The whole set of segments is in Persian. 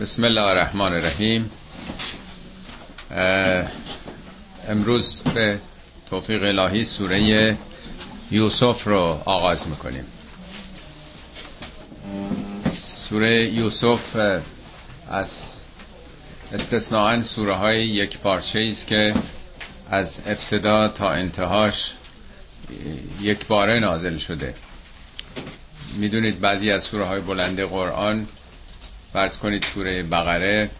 بسم الله الرحمن الرحیم. امروز به توفیق الهی سوره یوسف رو آغاز می‌کنیم. سوره یوسف از استثناءا سوره های یک پارچه است که از ابتدا تا انتهاش یک باره نازل شده. می‌دونید بعضی از سوره های بلند قرآن فرض کنید سوره بقره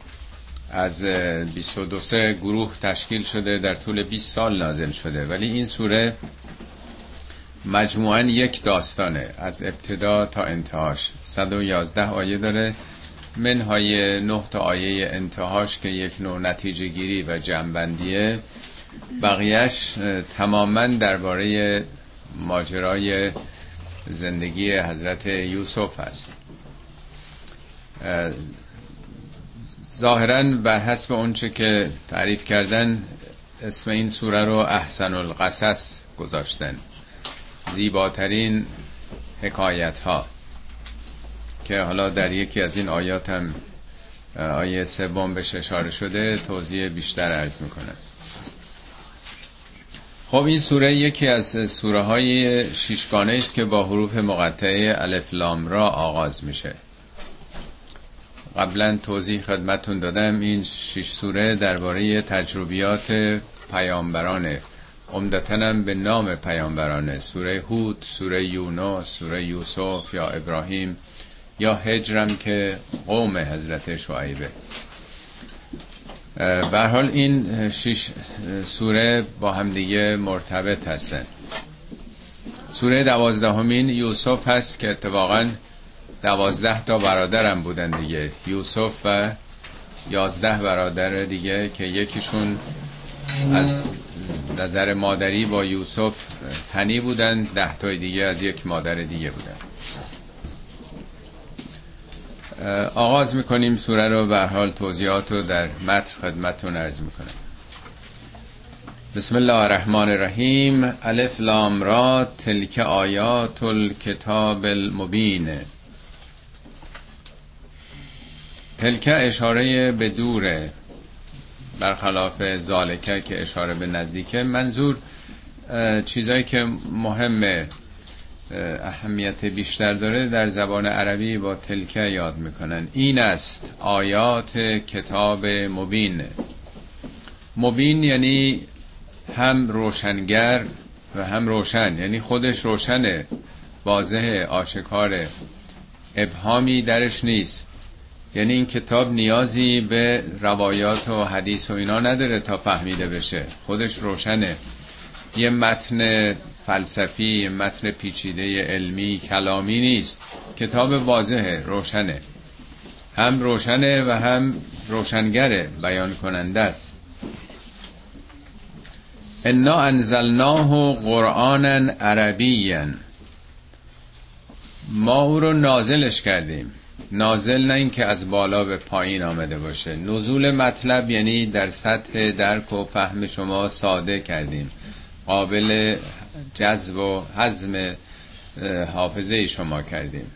از 22 گروه تشکیل شده در طول 20 سال نازل شده. ولی این سوره مجموعا یک داستانه از ابتدا تا انتهاش. 111 آیه داره منهای 9 تا آیه انتهاش که یک نوع نتیجه گیری و جنبندیه. بقیهش تماما درباره ماجرای زندگی حضرت یوسف است. ظاهرا بر حسب اونچه که تعریف کردن اسم این سوره رو احسن القصص گذاشتن. زیباترین حکایت ها که حالا در یکی از این آیات هم آیه سوم بهش اشاره شده توضیح بیشتر عرض می‌کنه خب این سوره یکی از سوره های شیشگانه است که با حروف مقطعه الف لام را آغاز میشه. قبلا توضیح خدمتون دادم این شش سوره درباره تجربیات پیامبرانه عمدتا به نام پیامبرانه سوره هود سوره یونس سوره یوسف یا ابراهیم یا هجرم که قوم حضرت شعیبه. به حال این شش سوره با همدیگه مرتبط هستن. سوره دوازدهمین یوسف هست که اتفاقا دوازده تا برادرم بودن دیگه یوسف و یازده برادر دیگه که یکیشون از نظر مادری با یوسف تنی بودن ده تای دیگه از یک مادر دیگه بودن. آغاز می‌کنیم سوره رو به حال توضیحات رو در متن خدمتتون عرض می‌کنم. بسم الله الرحمن الرحیم. الف لام را تلک آیات الکتاب المبین. تلک اشاره به دوره برخلاف زالکه که اشاره به نزدیکه منظور چیزایی که مهمه اهمیت بیشتر داره در زبان عربی با تلکه یاد می‌کنن. این است آیات کتاب مبین. مبین یعنی هم روشنگر و هم روشن یعنی خودش روشنه واضح آشکاره. ابهامی درش نیست. یعنی این کتاب نیازی به روایات و حدیث و اینا نداره تا فهمیده بشه. خودش روشنه. یه متن فلسفی متن پیچیده علمی کلامی نیست. کتاب واضحه روشنه. هم روشنه و هم روشنگره بیان کننده است. انا انزلناه قرآنا عربیا. ما او رو نازلش کردیم. نازل نه این که از بالا به پایین آمده باشه. نزول مطلب یعنی در سطح درک و فهم شما ساده کردیم. قابل جذب و حزم حافظه شما کردیم.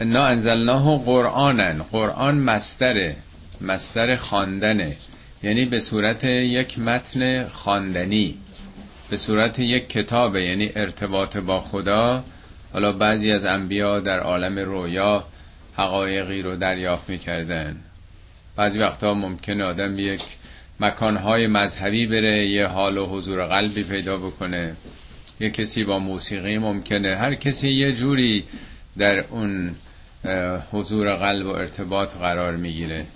انا انزلناه قرآنن. قرآن مستره مستر خواندنه. یعنی به صورت یک متن خواندنی. به صورت یک کتابه. یعنی ارتباط با خدا حالا بعضی از انبیا در عالم رویا حقایقی رو دریافت می‌کردن. بعضی وقتا ممکن آدم به یک مکانهای مذهبی بره یه حال و حضور قلبی پیدا بکنه. یه کسی با موسیقی ممکنه. هر کسی یه جوری در اون حضور قلب و ارتباط قرار می‌گیره.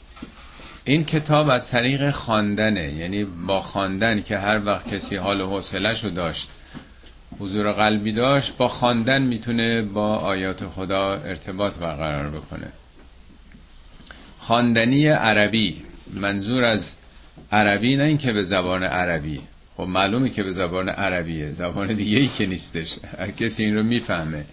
این کتاب از طریق خواندنه یعنی با خواندن که هر وقت کسی حال و حوصله‌شو رو داشت. حضور قلبی داشت با خواندن می‌تونه با آیات خدا ارتباط برقرار بکنه. خواندنی عربی منظور از عربی نه اینکه به زبان عربی. خب معلومه که به زبان عربیه زبان دیگه ای که نیستش. هر کسی این رو می‌فهمه.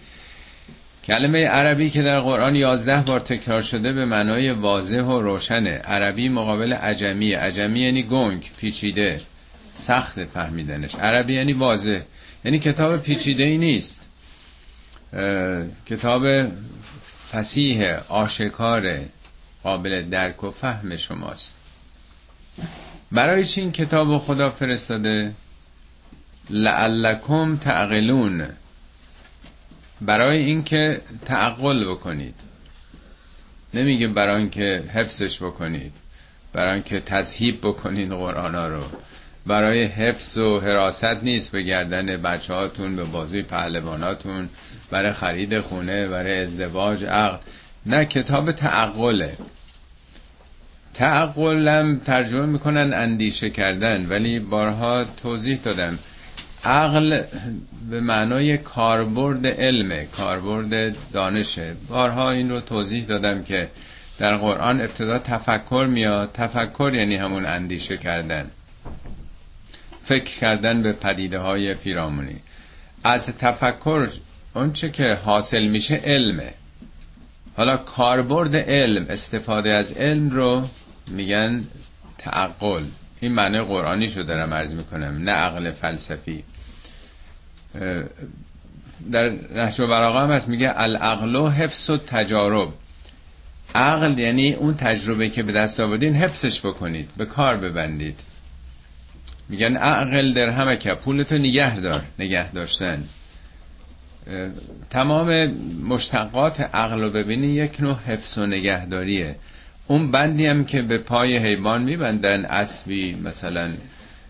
کلمه عربی که در قرآن یازده بار تکرار شده به معنای واضح و روشنه. عربی مقابل عجمی. عجمی یعنی گنگ پیچیده سخت فهمیدنش. عربی یعنی واضح. یعنی کتاب پیچیده ای نیست کتاب فسیح آشکار قابل درک و فهم شماست. برای چی این کتاب خدا فرستاده؟ لعلکم تعقلون. برای اینکه تعقل بکنید. نمیگه برای اینکه حفظش بکنید. برای اینکه تذهیب بکنید قرآن ها رو. برای حفظ و حراست نیست به گردن بچه هاتون به بازوی پهلواناتون برای خرید خونه برای ازدواج عقد. نه کتاب تعقله. تعقلم ترجمه می‌کنن اندیشه کردن ولی بارها توضیح دادم. عقل به معنای کاربرد علمه کاربرد دانشه. بارها این رو توضیح دادم که در قرآن ابتدا تفکر میاد. تفکر یعنی همون اندیشه کردن. فکر کردن به پدیده های پیرامونی. از تفکر اونچه که حاصل میشه علمه. حالا کاربرد علم استفاده از علم رو میگن تعقل. این معنی قرآنی شو دارم عرض می‌کنم نه عقل فلسفی. در نهج و هم هست میگه العقل و حفظ و تجارب عقل یعنی اون تجربه که به دست آوردین حفظش بکنید به کار ببندید. میگن عقل در همه که پولتو نگه دار نگه داشتن. تمام مشتقات عقل رو ببینی یک نوع حفظ و نگهداریه. اون بندی هم که به پای حیوان میبندن اسبی مثلا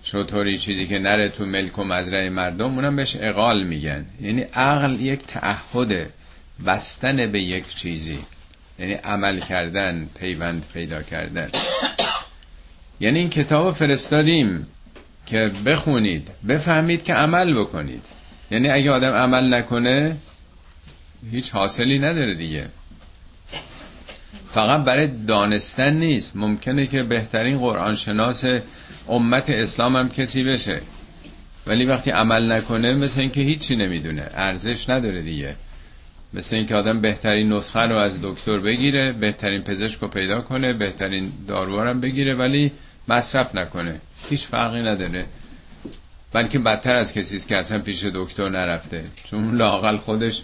شطوری چیزی که نره تو ملک و مزرعه مردم اونم بهش اقال میگن. یعنی عقل یک تعهده بستن به یک چیزی. یعنی عمل کردن پیوند پیدا کردن. یعنی این کتاب فرستادیم. که بخونید بفهمید که عمل بکنید. یعنی اگه آدم عمل نکنه هیچ حاصلی نداره دیگه. فقط برای دانستن نیست. ممکنه که بهترین قرآن شناس امت اسلام هم کسی بشه. ولی وقتی عمل نکنه مثل اینکه هیچی نمی‌دونه. ارزش نداره دیگه. مثل اینکه آدم بهترین نسخه رو از دکتر بگیره بهترین پزشک رو پیدا کنه بهترین داروارم بگیره ولی مصرف نکنه. هیچ فرقی نداره. بلکه بدتر از کسی است که اصلا پیش دکتر نرفته. چون لاقل خودش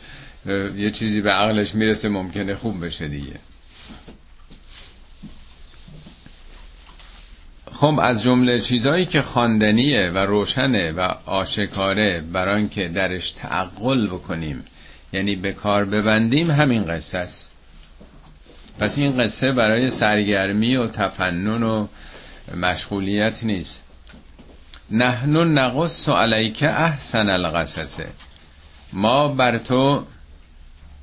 یه چیزی به عقلش می‌رسه ممکنه خوب بشه دیگه. خب از جمله چیزهایی که خواندنیه و روشنه و آشکاره برای که درش تعقل بکنیم یعنی به کار ببندیم همین قصه است. پس این قصه برای سرگرمی و تفنن و مشغولیت نیست. نحن نقص علیک احسن القصص. ما بر تو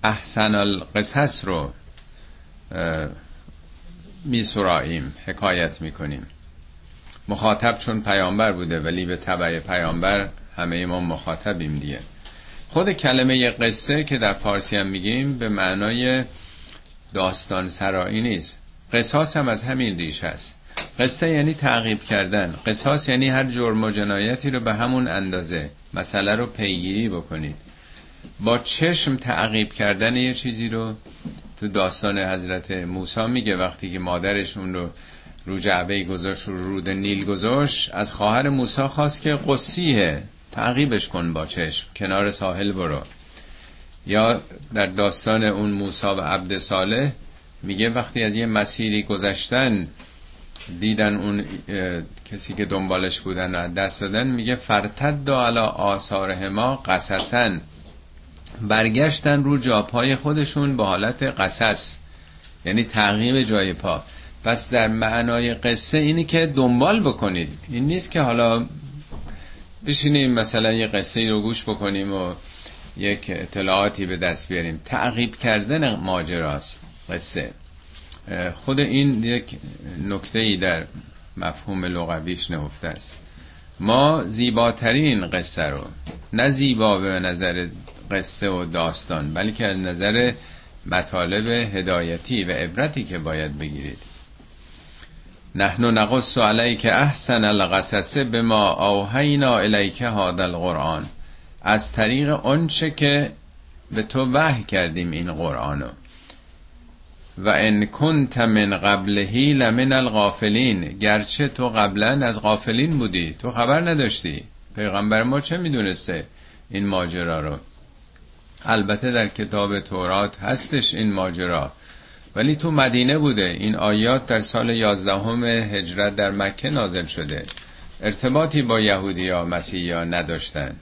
احسن القصص رو می سراییم حکایت می کنیم مخاطب چون پیامبر بوده ولی به طبع پیامبر همه ما مخاطبیم دیگه. خود کلمه قصه که در فارسی هم میگیم به معنای داستان سرایی نیست. قصاص هم از همین ریش است قصه یعنی تعقیب کردن. قصاص یعنی هر جرم و جنایتی رو به همون اندازه مسئله رو پیگیری بکنید. با چشم تعقیب کردن یه چیزی رو تو داستان حضرت موسی میگه وقتی که مادرش اون رو رو جعبه گذاشت رو رود نیل گذاشت از خواهر موسی خواست که قصیه. تعقیبش کن با چشم کنار ساحل برو. یا در داستان اون موسی و عبد صالح میگه وقتی از یه مسیری گذشتن دیدن اون کسی که دنبالش بودن و دست دادن میگه فرتد علی آثارهما قصصن. برگشتن رو جاپای خودشون به حالت قصص. یعنی تعقیب جای پا. پس در معنای قصه اینی که دنبال بکنید. این نیست که حالا بشینیم مثلا یه قصه رو گوش بکنیم و یک اطلاعاتی به دست بیاریم. تعقیب کردن ماجراست قصه. خود این یک نکته ای در مفهوم لغویش نهفته است. ما زیباترین قصه رو نه زیبا به نظر قصه و داستان بلکه از نظر مطالب هدایتی و عبرتی که باید بگیرید. نحن نقص علیک احسن القصص به ما اوهینا الیک هذا القرآن. از طریق آنچه که به تو وحی کردیم این قرآنو. و ان کنت من قبلهی لمن الغافلین. گرچه تو قبلا از غافلین بودی. تو خبر نداشتی. پیغمبر ما چه می‌دونسته این ماجرا رو؟ البته در کتاب تورات هستش این ماجرا. ولی تو مدینه بوده. این آیات در سال یازدهم هجرت در مکه نازل شده. ارتباطی با یهودی ها مسیحی ها نداشتن.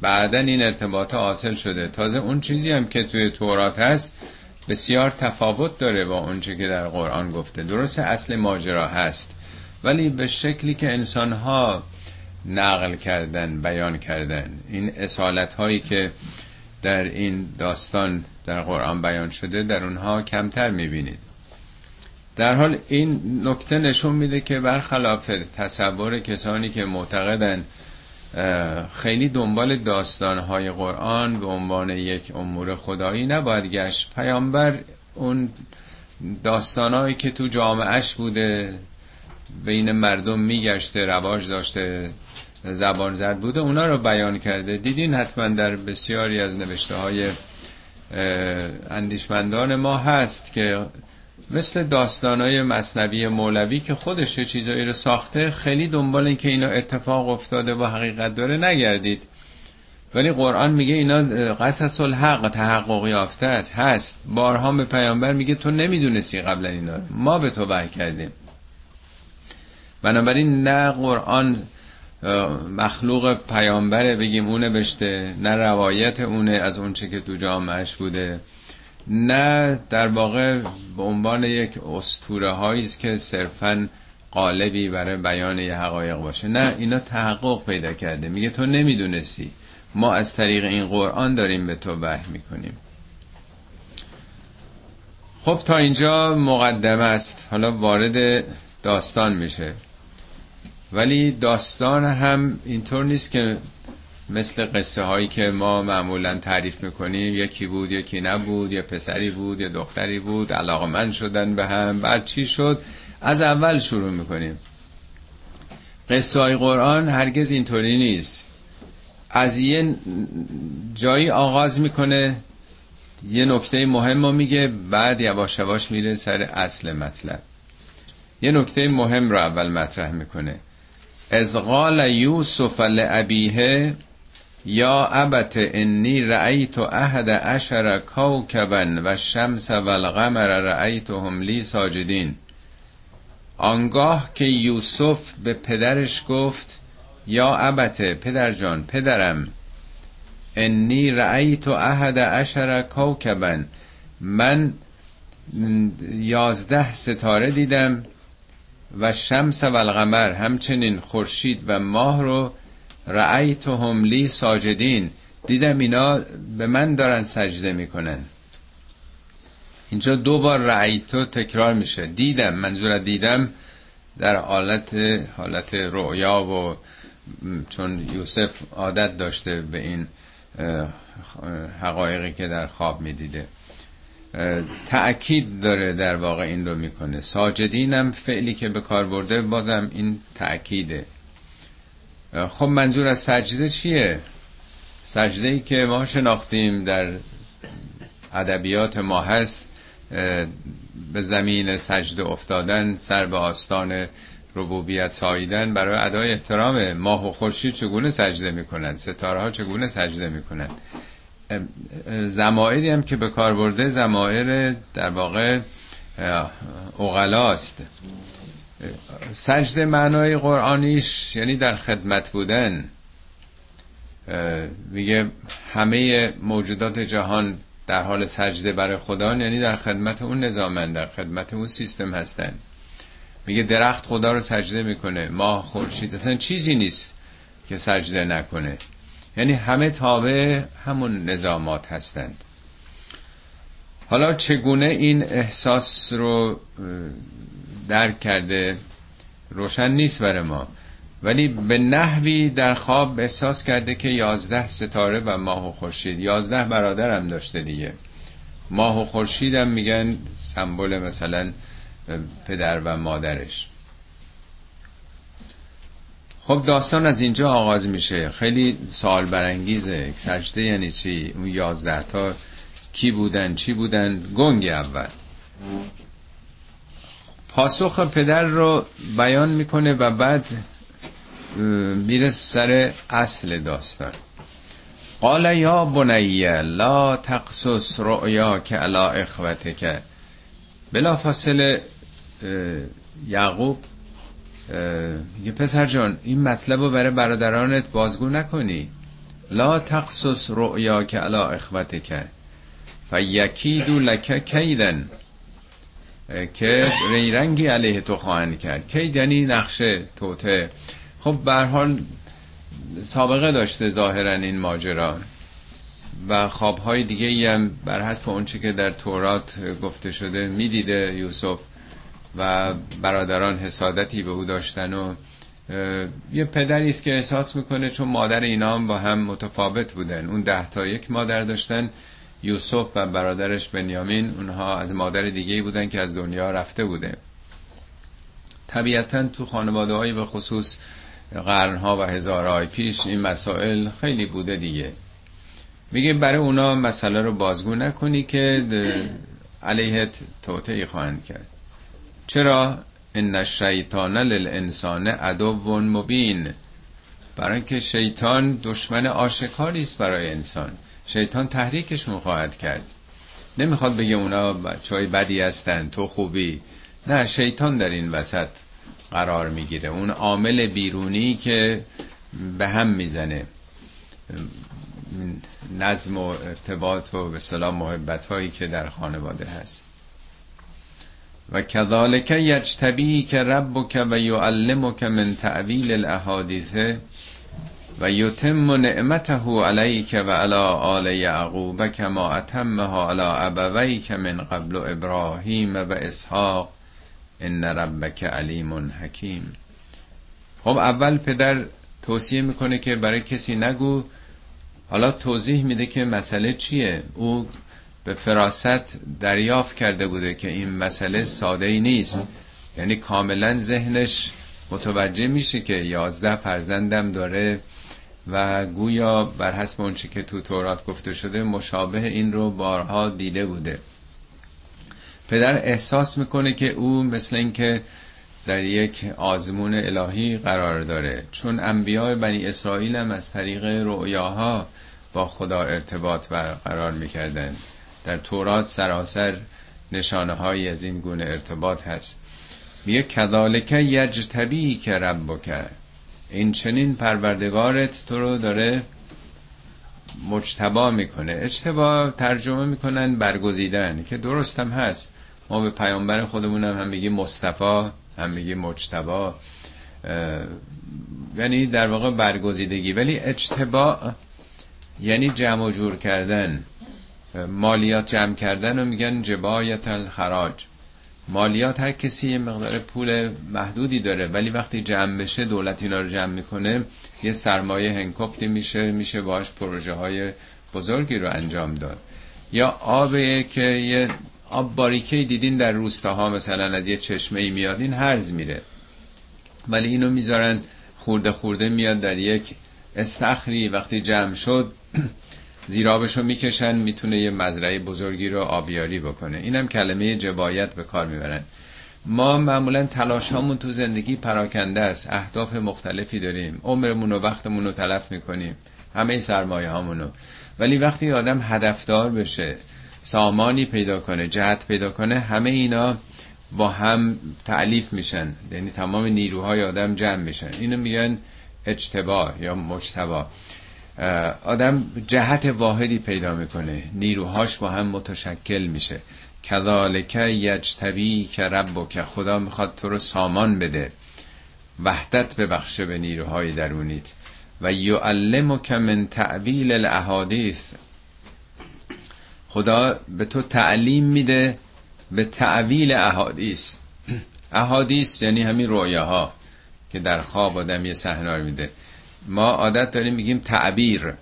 بعدا این ارتباط حاصل شده. تازه اون چیزی هم که توی تورات هست بسیار تفاوت داره با اونچه که در قرآن گفته. درست اصل ماجرا هست ولی به شکلی که انسان ها نقل کردن بیان کردن این اصالت هایی که در این داستان در قرآن بیان شده در اونها کمتر می‌بینید. در حال این نکته نشون میده که برخلاف تصور کسانی که معتقدن خیلی دنبال داستانهای قرآن به عنوان یک امور خدایی نباید گشت. پیامبر اون داستانهایی که تو جامعهش بوده بین مردم میگشته رواج داشته زبان زد بوده اونا رو بیان کرده. دیدین حتما در بسیاری از نوشته های اندیشمندان ما هست که مثل داستانای مصنوی مولوی که خودش چیزایی رو ساخته خیلی دنبال این که اینا اتفاق افتاده و حقیقت داره نگردید. ولی قرآن میگه اینا قصص الحق تحقق یافته است هست. بارها به پیامبر میگه تو نمی‌دونستی قبلا اینا. ما به تو وحی کردیم. بنابراین نه قرآن مخلوق پیامبره بگیم اونه بشته نه روایت اونه از اونچه که تو جامعش بوده. نه در واقع به عنوان یک استوره هایی است که صرفا قالبی برای بیان یه حقایق باشه. نه اینا تحقق پیدا کرده. میگه تو نمی‌دونستی. ما از طریق این قرآن داریم به تو وحی می‌کنیم. خب تا اینجا مقدمه است. حالا وارد داستان میشه. ولی داستان هم اینطور نیست که مثل قصه هایی که ما معمولا تعریف می‌کنیم. یکی بود یکی نبود یه پسری بود یه دختری بود من شدن به هم بعد چی شد؟ از اول شروع می‌کنیم. قصه های قرآن هرگز اینطوری نیست. از یه جایی آغاز می‌کنه یه نکته مهم رو میگه بعد یواش یواش میره سر اصل مطلب. یه نکته مهم رو اول مطرح می‌کنه. از قال یوسف لعبیه یا ابت انی رأیت احد عشر کوکبا و شمس و القمر رأیتهم لی ساجدین. آنگاه که یوسف به پدرش گفت یا ابت پدر جان پدرم انی رأیت احد عشر کوکبا. من یازده ستاره دیدم و شمس و القمر همچنین خورشید و ماه رو رأیتهم لی ساجدین. دیدم اینا به من دارن سجده می‌کنن. اینجا دو بار رأیتو تکرار میشه. دیدم منظور دیدم در حالت حالت رؤیا و چون یوسف عادت داشته به این حقایقی که در خواب می‌دیده. تأکید داره در واقع این رو می‌کنه. ساجدینم فعلی که به کار برده بازم این تأکیده. خب منظور از سجده چیه؟ سجده ای که ما شناختیم در ادبیات ما هست به زمین سجده افتادن سر به آستان ربوبیت ساییدن. برای ادای احترام ماه و خورشید چگونه سجده می‌کنن؟ ستاره ها چگونه سجده می‌کنن؟ زمائری هم که به کار برده زمائر در واقع اغلاست سجده معنای قرآنیش یعنی در خدمت بودن. میگه همه موجودات جهان در حال سجده برای خدا یعنی در خدمت اون نظامن در خدمت اون سیستم هستن. میگه درخت خدا رو سجده می‌کنه ماه خورشید اصلا چیزی نیست که سجده نکنه. یعنی همه تابع همون نظامات هستند. حالا چگونه این احساس رو درک کرده روشن نیست برای ما. ولی به نحوی در خواب احساس کرده که یازده ستاره و ماه و خورشید. یازده برادر هم داشته دیگه. ماه و خورشید هم میگن سمبل مثلا پدر و مادرش. خب داستان از اینجا آغاز میشه. خیلی سوال برانگیزه. سجده یعنی چی؟ اون یازده تا کی بودن چی بودن؟ گنگ اول. پاسخ پدر رو بیان می‌کنه و بعد میره سر اصل داستان. قال یا بنی لا تقصص رؤیاک علی اخوتک. بلا فاصله یعقوب یه پسر جان این مطلب رو برای برادرانت بازگو نکنی. لا تقصص رؤیاک علی اخوتک. فیکیدو لک کیدن. که ریرنگی علیه تو خواهند کرد. کید یعنی نقشه توته؟ خب به حال سابقه داشته ظاهرا این ماجرا. و خوابهای دیگه هم بر حسب اونچه که در تورات گفته شده می‌دیده یوسف و برادران حسادتی به او داشتن و یه پدری است که احساس می‌کنه چون مادر اینا هم با هم متفاوت بودن. اون ده تا یک مادر داشتن. یوسف و برادرش بنیامین اونها از مادر دیگه بودن که از دنیا رفته بوده. طبیعتا تو خانواده های به خصوص قرنها و هزارهای پیش این مسائل خیلی بوده دیگه. میگه برای اونا مسئله رو بازگو نکنی که علیهت توطعی خواهند کرد. چرا؟ ان الشیطان للانسان عدو مبین. برای اینکه شیطان دشمن آشکاری است برای انسان. شیطان تحریکشون خواهد کرد. نمی‌خواد بگه اونا بچه بدی هستن تو خوبی. نه شیطان در این وسط قرار می‌گیره. اون عامل بیرونی که به هم می‌زنه. نظم و ارتباط و به سلام محبت هایی که در خانواده هست. و کذالک یجتبی که ربک و یعلمک من تعویل الاحادیث. و یتم نعمته علیک و علی آل یعقوب کما اتمها علی ابویک من قبل ابراهیم و اسحاق. ان ربک علیم حکیم. خب اول پدر توصیه می‌کنه که برای کسی نگو. حالا توضیح میده که مسئله چیه؟ او به فراست دریافت کرده بوده که این مسئله ساده ای نیست. یعنی کاملا ذهنش متوجه میشه که یازده فرزندم داره و گویا بر حسب اونچه که تو تورات گفته شده مشابه این رو بارها دیده بوده. پدر احساس می‌کنه که او مثل اینکه در یک آزمون الهی قرار داره. چون انبیاء بنی اسرائیل هم از طریق رؤیاها با خدا ارتباط برقرار می‌کردن. در تورات سراسر نشانه های از این گونه ارتباط هست. میگه کذالک یجتبی که ربک. این چنین پروردگارت تو رو داره مجتبا می‌کنه. اجتبا ترجمه می‌کنن برگزیدن که درست هم هست. ما به پیامبر خودمون هم, میگیم مصطفی هم میگیم مجتبا یعنی در واقع برگزیدگی. ولی اجتبا یعنی جمع و جور کردن. مالیات جمع کردن رو میگن جبایت الخراج. مالیات هر کسی یه مقدار پول محدودی داره ولی وقتی جمع بشه دولت اینا رو جمع می‌کنه یه سرمایه هنکفتی میشه میشه باش پروژه های بزرگی رو انجام داد. یا آبه که یه آب باریکه دیدین در روستاها مثلا از یه چشمه میاد این هرز میره. ولی اینو می‌ذارن خورده خورده میاد در یک استخری وقتی جمع شد زیرابشو می‌کشن می‌تونه یه مزرعه بزرگی رو آبیاری بکنه. اینم کلمه جبایت به کار می‌برن. ما معمولا تلاش هامون تو زندگی پراکنده است. اهداف مختلفی داریم. عمرمون و وقتمون رو تلف می‌کنیم. همه سرمایه هامونو ولی وقتی آدم هدفدار بشه سامانی پیدا کنه جهت پیدا کنه همه اینا با هم تعلیف میشن. یعنی تمام نیروهای آدم جمع میشن. اینو میگن اجتبا یا مجتبا. آدم جهت واحدی پیدا می‌کنه. نیروهاش با هم متشکل میشه. کذالک یجتبی که رب که خدا می‌خواد تو رو سامان بده. وحدت ببخشه به نیروهای درونیت. و یعلمک من تعویل الاحادیث. خدا به تو تعلیم میده به تعویل احادیث. احادیث یعنی همین رویاها که در خواب آدم یه صحنه میده. ما عادت داریم میگیم تعبیر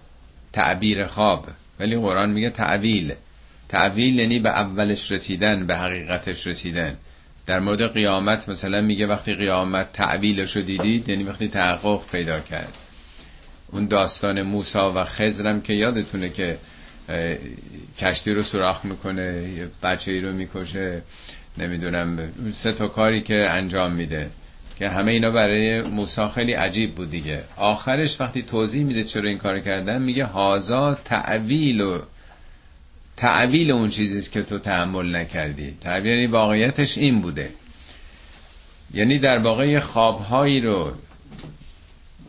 تعبیر خواب. ولی قرآن میگه تعویل. تعویل یعنی به اولش رسیدن به حقیقتش رسیدن. در مورد قیامت مثلا میگه وقتی قیامت تعویلش رو دیدید یعنی وقتی تحقق پیدا کرد. اون داستان موسا و خزرم که یادتونه که کشتی رو سوراخ می‌کنه بچه ای رو می‌کشه نمی‌دونم سه تا کاری که انجام میده. که همه اینا برای موسی خیلی عجیب بود دیگه. آخرش وقتی توضیح میده چرا این کار کردن میگه هازا تعویل و تعویل اون چیزیست که تو تحمل نکردی. تعویل یعنی واقعیتش این بوده. یعنی در واقع خوابهایی رو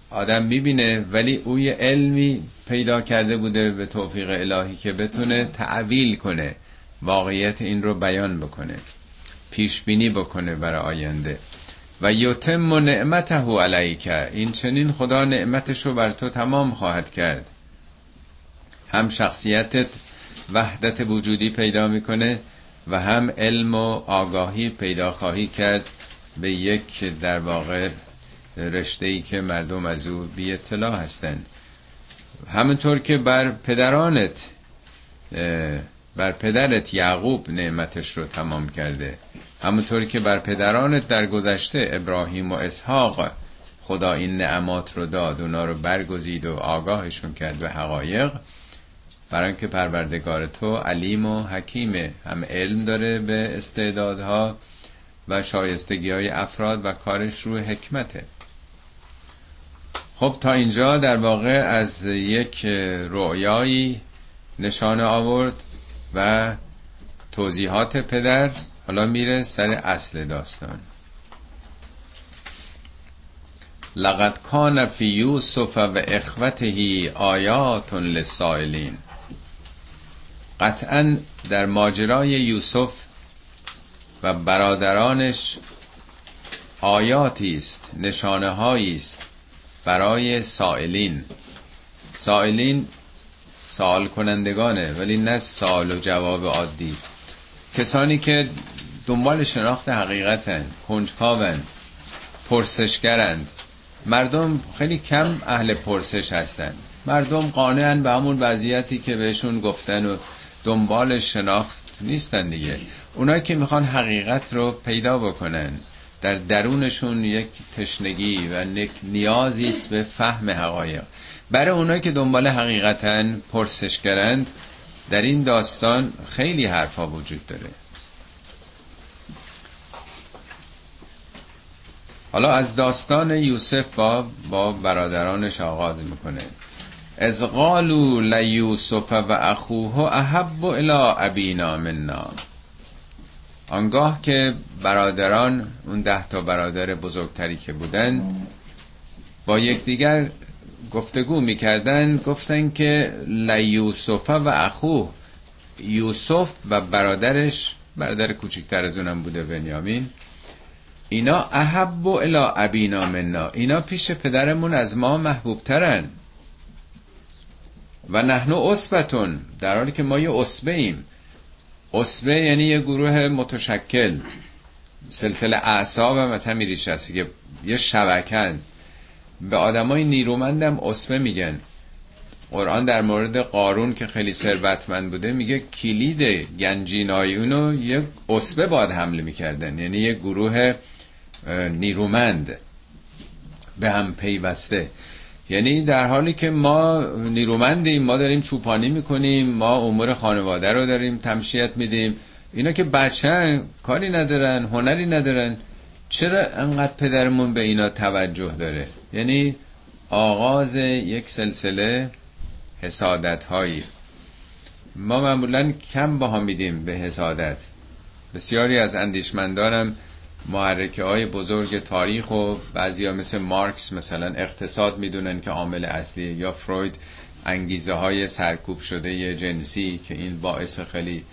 آدم می‌بینه ولی او یه علمی پیدا کرده بوده به توفیق الهی که بتونه تعویل کنه واقعیت این رو بیان بکنه پیش بینی بکنه برای آینده. و یتم و نعمته علیک. این چنین خدا نعمتش رو بر تو تمام خواهد کرد. هم شخصیتت وحدت وجودی پیدا می‌کنه و هم علم و آگاهی پیدا خواهی کرد به یک در واقع رشته ای که مردم از او بی اطلاع هستند. همونطور که بر پدرانت بر پدرت یعقوب نعمتش رو تمام کرده. همونطور که بر پدرانت در گذشته ابراهیم و اسحاق. خدا این نعمات رو داد اونا رو برگزید و آگاهشون کرد به حقایق. برای اینکه پروردگار تو علیم و حکیمه هم علم داره به استعدادها و شایستگی های افراد و کارش رو حکمته. خب تا اینجا در واقع از یک رؤیایی نشانه آورد و توضیحات پدر حالا میره سر اصل داستان. لقد کان فی یوسف و اخوته آیات للسائلین. قطعا در ماجرای یوسف و برادرانش آیاتی است نشانه است برای سائلین. سائلین سوال کنندگانه ولی نه سوال و جواب عادی. کسانی که دنبال شناخت حقیقتن کنجکاون پرسشگرند. مردم خیلی کم اهل پرسش هستن. مردم قانعن به همون وضعیتی که بهشون گفتن و دنبال شناخت نیستن دیگه. اونایی که می‌خوان حقیقت رو پیدا بکنن در درونشون یک تشنگی و یک نیازی است به فهم حقایق. برای اونایی که دنبال حقیقتا پرسشگرند در این داستان خیلی حرفا وجود داره. حالا از داستان یوسف با با برادرانش آغاز می‌کنه. از قالو لیوسف و اخوه احب الى ابینا منا. آنگاه که برادران اون ده تا برادر بزرگتری که بودن با یکدیگر گفتگو می‌کردن گفتن که لیوسف و اخو یوسف و برادرش برادر کوچکتر از اونم بوده بنیامین. اینا احب و الا ابینا منا. اینا پیش پدرمون از ما محبوب ترن و نحنو اصبتون در حالی که ما یه اصبه ایم. اصبه یعنی یه گروه متشکل. سلسله اعصاب هم از همین ریشه که یه شبکن به آدمای نیرومندم اصبه میگن. قرآن در مورد قارون که خیلی ثروتمند بوده میگه کلید گنجینای اونو یک اصبه باد حمله می‌کردن. یعنی یک گروه نیرومند به هم پیوسته. یعنی در حالی که ما نیرومندیم ما داریم چوپانی می‌کنیم ما امور خانواده رو داریم تمشیت میدیم. اینا که بچن کاری ندارن هنری ندارن. چرا انقدر پدرمون به اینا توجه داره؟ یعنی آغاز یک سلسله حسادت هایی ما معمولا کم باها میدیم به حسادت. بسیاری از اندیشمندانم محرکه های بزرگ تاریخ و بعضی مثل مارکس مثلا اقتصاد می‌دونن که عامل اصلی یا فروید انگیزه های سرکوب شده جنسی که این باعث خیلی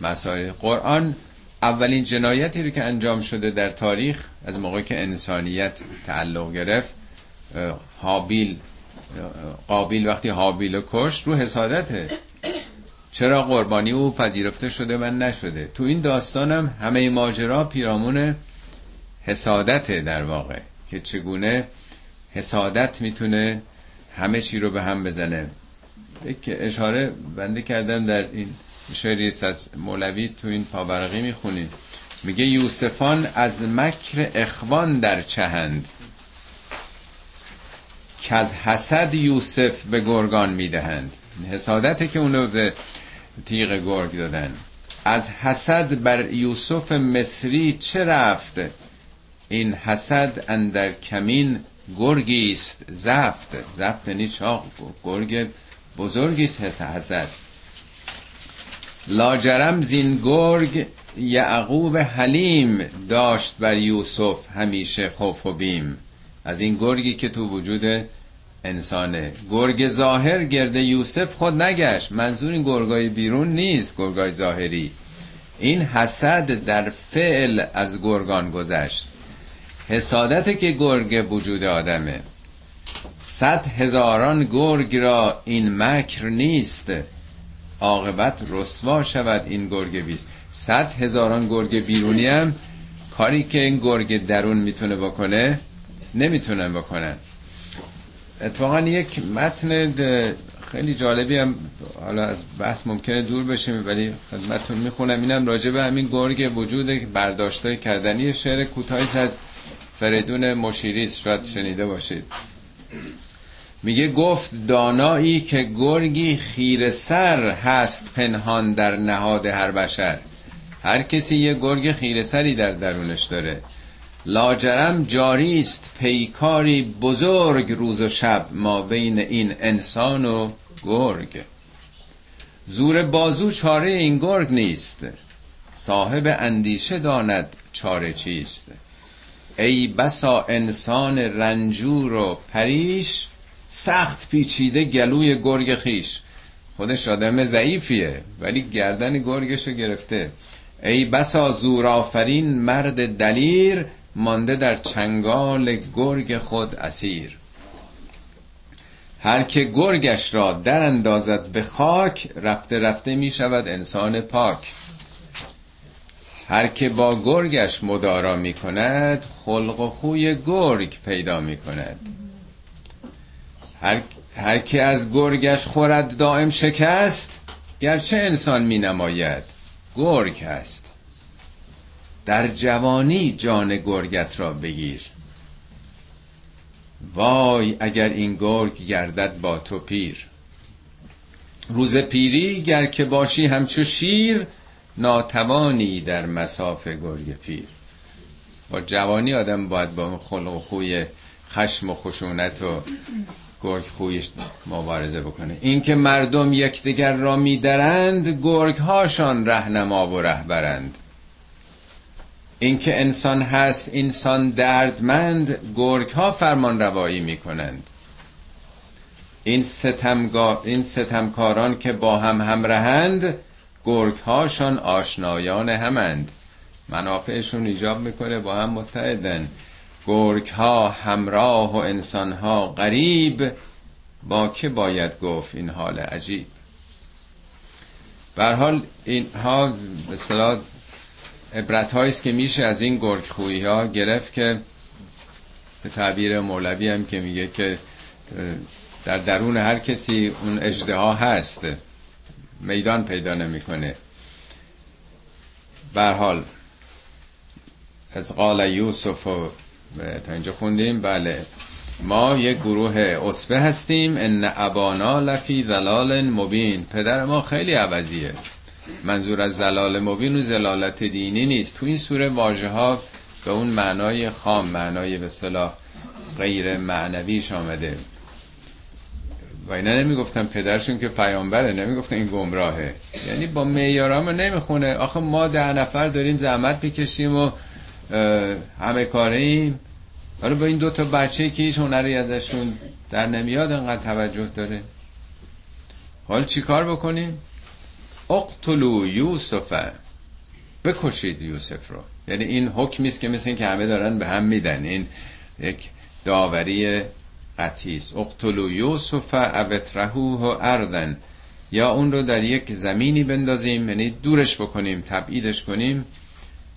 مسائل. قرآن اولین جنایتی رو که انجام شده در تاریخ از موقعی که انسانیت تعلق گرفت حابیل قابیل وقتی حابیل کشت رو حسادته. چرا قربانی او پذیرفته شده من نشده؟ تو این داستانم همه ماجرا پیرامون حسادت در واقع که چگونه حسادت می‌تونه همه چی رو به هم بزنه. یک اشاره بنده کردم در این شعری از مولوی تو این پاورقی می‌خونید میگه یوسفان از مکر اخوان در چهند. که از حسد یوسف به گرگان می‌دهند. حسادت که اونو به تیغ گرگ دادن. از حسد بر یوسف مصری چه رفت؟ این حسد اندر کمین گرگی است. زفت. زفت یعنی چاق. گرگ بزرگی است حسد. لاجرم زین گرگ یعقوب حلیم داشت بر یوسف همیشه خوف و بیم. از این گرگی که تو وجود انسانه. گرگ ظاهر گرده یوسف خود نگشت. منظور این گرگای بیرون نیست گرگای ظاهری. این حسد در فعل از گرگان گذشت. حسادت که گرگ وجود آدمه. صد هزاران گرگ را این مکر نیست. عاقبت رسوا شود این گرگ بیست. صد هزاران گرگ بیرونی هم کاری که این گرگ درون می‌تونه بکنه نمی‌تونن بکنن. اتفاقا یک متن خیلی جالبی هم حالا از بحث ممکنه دور بشیم ولی خدمتتون می‌خونم. اینم راجع به همین گرگ وجود برداشته کردنی شعر کوتاهی از فریدون مشیریست شاید شنیده باشید. میگه گفت دانایی که گرگی خیر سر هست پنهان در نهاد هر بشر. هر کسی یه گرگ خیر سری در درونش داره. لاجرم جاری است پیکاری بزرگ روز و شب ما بین این انسان و گرگ. زور بازو چاره این گرگ نیست صاحب اندیشه داند چاره چیست. ای بسا انسان رنجور و پریش سخت پیچیده گلوی گرگ خیش. خودش آدم ضعیفیه ولی گردن گرگشو گرفته. ای بسا زورآفرین مرد دلیر مانده در چنگال گرگ خود اسیر. هر که گرگش را در اندازد به خاک رفته رفته می شود انسان پاک. هر که با گرگش مدارا می کند خلق و خوی گرگ پیدا می کند. هر, هر که از گرگش خورد دائم شکست گرچه انسان می نماید گرگ هست. در جوانی جان گرگت را بگیر. وای اگر این گرگ گردد با تو پیر. روز پیری گر که باشی همچو شیر ناتوانی در مساف گرگ پیر. با جوانی آدم باید با خلق و خوی خشم و خشونت و گرگ خویش مبارزه بکنه. اینکه مردم یکدیگر را میدرند گرگ هاشان رهنما و رهبرند. اینکه انسان هست انسان دردمند گرگ ها فرمان روایی می‌کنند. این, ستمگا... این ستمکاران که با هم همرهند گرگ هاشان آشنایان همند. منافعشون ایجاب می‌کنه با هم متحدن. گرگ ها همراه و انسان ها غریب با که باید گفت این حال عجیب؟ بر حال اینها به عبرت است که میشه از این گرگ خویی ها گرفت که به تعبیر مولوی هم که میگه که در درون هر کسی اون اجده هست. میدان پیدا نمی‌کنه. بر حال از قال یوسف و تا اینجا خوندیم. بله. ما یک گروه اصفه هستیم. ان ابانا لفی ضلال مبین. پدر ما خیلی عوضیه. منظور از زلال مبین و زلالت دینی نیست. تو این سوره واژه ها به اون معنای خام معنای به صلاح غیر معنویش آمده. و اینا نمی‌گفتن پدرشون که پیامبره نمی‌گفتن این گمراهه. یعنی با معیارامو نمی‌خونه. آخه ما ده نفر داریم زحمت می‌کشیم و همه کاره ایم حالا با این دو تا بچه که هیچ هنری ازشون در نمیاد انقدر توجه داره. حالا چیکار بکنیم؟ اقتلو یوسف. بکشید یوسف رو. یعنی این حکمی است که مثل این که همه دارن به هم میدن. این یک داوری قطعی است. اقتلو یوسف اوترهوه اردن یا اون رو در یک زمینی بندازیم یعنی دورش بکنیم تبعیدش کنیم.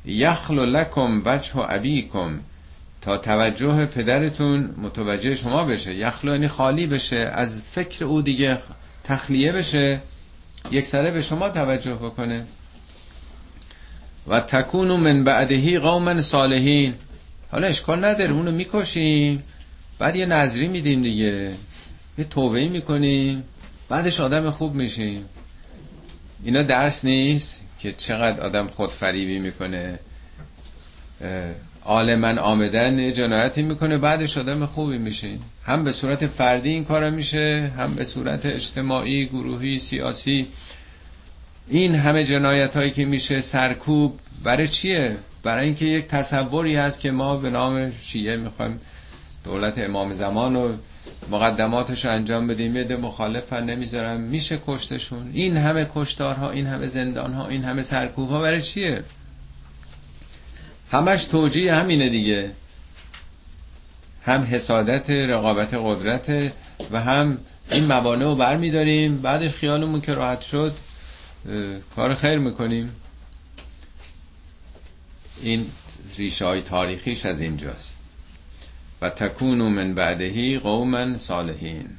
یخلو لکم وجه و ابیکم. تا توجه پدرتون متوجه شما بشه. یخلو یعنی خالی بشه. از فکر او دیگه تخلیه بشه. یک سره به شما توجه بکنه. و تکونو من بعدهی قوما صالحین. حالا اشکال نداره اونو می‌کشیم. بعد یه نظری میدیم دیگه. یه توبه می‌کنیم. بعدش آدم خوب میشیم. اینا درس نیست که چقدر آدم خود فریبی می‌کنه عالما آمدن جنایتی می‌کنه بعدش آدم خوبی میشه. هم به صورت فردی این کار میشه هم به صورت اجتماعی گروهی سیاسی. این همه جنایت هایی که میشه سرکوب برای چیه؟ برای اینکه یک تصوری هست که ما به نام شیعه می‌خوایم دولت امام زمان و مقدماتش رو انجام بدیم. یه مخالفن نمی‌ذارم میشه کشتشون. این همه کشتارها این همه زندانها این همه سرکوب ها برای چیه؟ همش توجیه همینه دیگه. هم حسادت رقابت قدرت و هم این موانع رو بر میداریم بعدش خیالمون که راحت شد کار خیر می‌کنیم. این ریشه های تاریخیش از اینجاست. و تکونو من بعدهی قوما صالحین.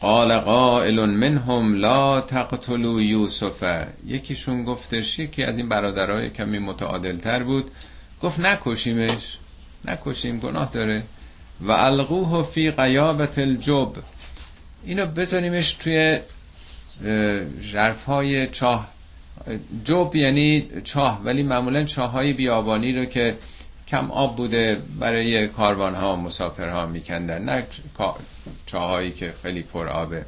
قال قائل منهم لا تقتلوا یوسف. یکیشون گفتش یکی از این برادرای کمی متعادل تر بود. گفت نکشیمش نکشیم گناه داره. و القوه فی قیابت الجب. اینو بذاریمش توی ژرف های چاه. جب یعنی چاه ولی معمولا چاه های بیابانی رو که کم آب بوده برای کاروان ها مسافرها میکندن. نه چاهایی که خیلی پر آبه.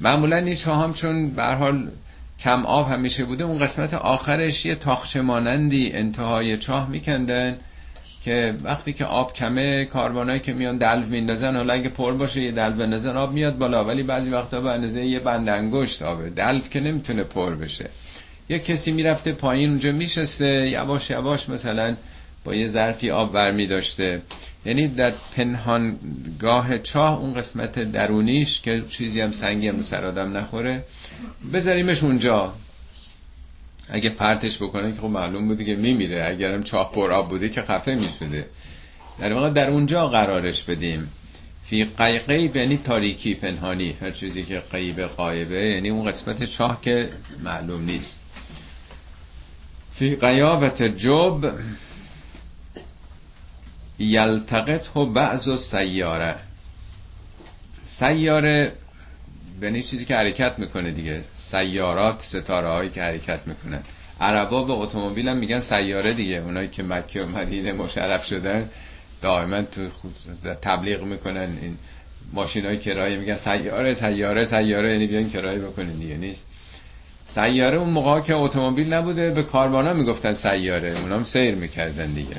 معمولا این چاه هم چون به حال کم آب همیشه بوده اون قسمت آخرش یه تاخچه مانندی انتهای چاه میکندن که وقتی که آب کمه کاروانایی که میان دلو میندازن حالا اگه پر باشه یه دلو بندازن آب میاد بالا. ولی بعضی وقتا به اندازه یه بند انگشت آبه. دلو که نمی‌تونه پر بشه. یه کسی می‌رفته پایین اونجا میشسته یواش یواش مثلا با یه ظرفی آب برمی داشته. یعنی در پنهانگاه چاه اون قسمت درونیش که چیزی هم سنگی هم سر آدم نخوره بذاریمش اونجا. اگه پرتش بکنه که خب معلوم بوده که میمیره. اگرم چاه پر آب بوده که خفه می‌شده. در واقع در اونجا قرارش بدیم. فی قیقیب یعنی تاریکی پنهانی. هر چیزی که قیب قایبه یعنی اون قسمت چاه که معلوم نیست. فی قیابت جب یلتقط و بعض و سیاره سیاره به چیزی که حرکت می‌کنه دیگه. سیارات ستاره هایی که حرکت می‌کنن. عربا به اتومبیل هم میگن سیاره دیگه. اونایی که مکه و مدینه مشرف شدن دائما تو تبلیغ می‌کنن. این ماشین های کرایه میگن سیاره سیاره سیاره. یعنی بیان کرایه بکنین دیگه. نیست. سیاره اون موقع که اتومبیل نبوده به کاروانا می‌گفتن سیاره. اونام سیر می‌کردن دیگه.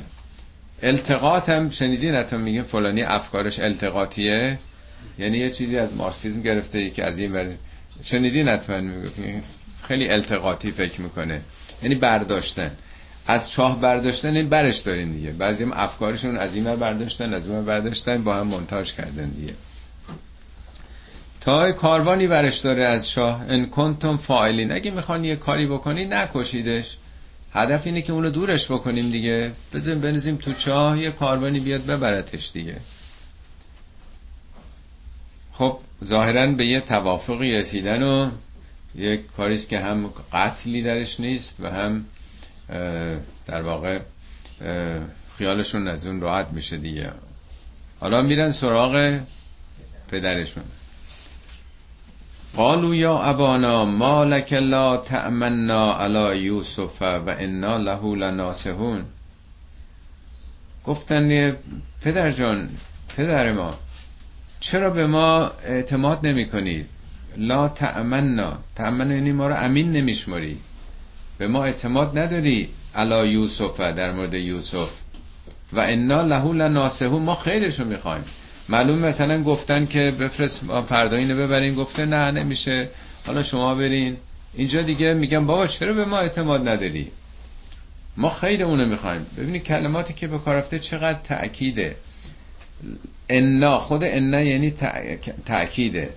التقاط هم شنیدین حتی میگه فلانی افکارش التقاطیه. یعنی یه چیزی از مارکسیسم گرفته یکی از این بر... شنیدین حتما خیلی التقاطی فکر می‌کنه. یعنی برداشتن. از چاه برداشتن این برش دارین دیگه. بعضی هم افکارشون از این برداشتن از اون برداشتن با هم منتاج کردن دیگه. تا کاروانی برش داره از چاه. ان کنتم فاعلین. اگه می‌خوان یه کاری بکنی نکشیدش. هدف اینه که اونو دورش بکنیم دیگه. بزنیم بنزیم تو چاه یه کاروانی بیاد ببرتش دیگه. خب ظاهرا به یه توافقی رسیدن و یک کاریست که هم قتلی درش نیست و هم در واقع خیالشون از اون راحت میشه دیگه. حالا میرن سراغ پدرشون. قالوا یا ابانا ما لك لا تأمنا على یوسف و انا له لناسهون گفتن پدر جان پدر ما چرا به ما اعتماد نمی کنید لا تأمنا. تأمنا یعنی ما رو امین نمیشماری. به ما اعتماد نداری علا یوسف در مورد یوسف. و انا له لناسهون ما خیرشو می‌خوایم. معلوم مثلا گفتن که بفرست فردا اینو ببرین گفته نه نمیشه. حالا شما برین. اینجا دیگه میگم بابا چرا به ما اعتماد نداری؟ ما خیر اونو می‌خوایم. ببینید کلماتی که به کار رفته چقدر تأکیده. انا خود انا یعنی تأکیده.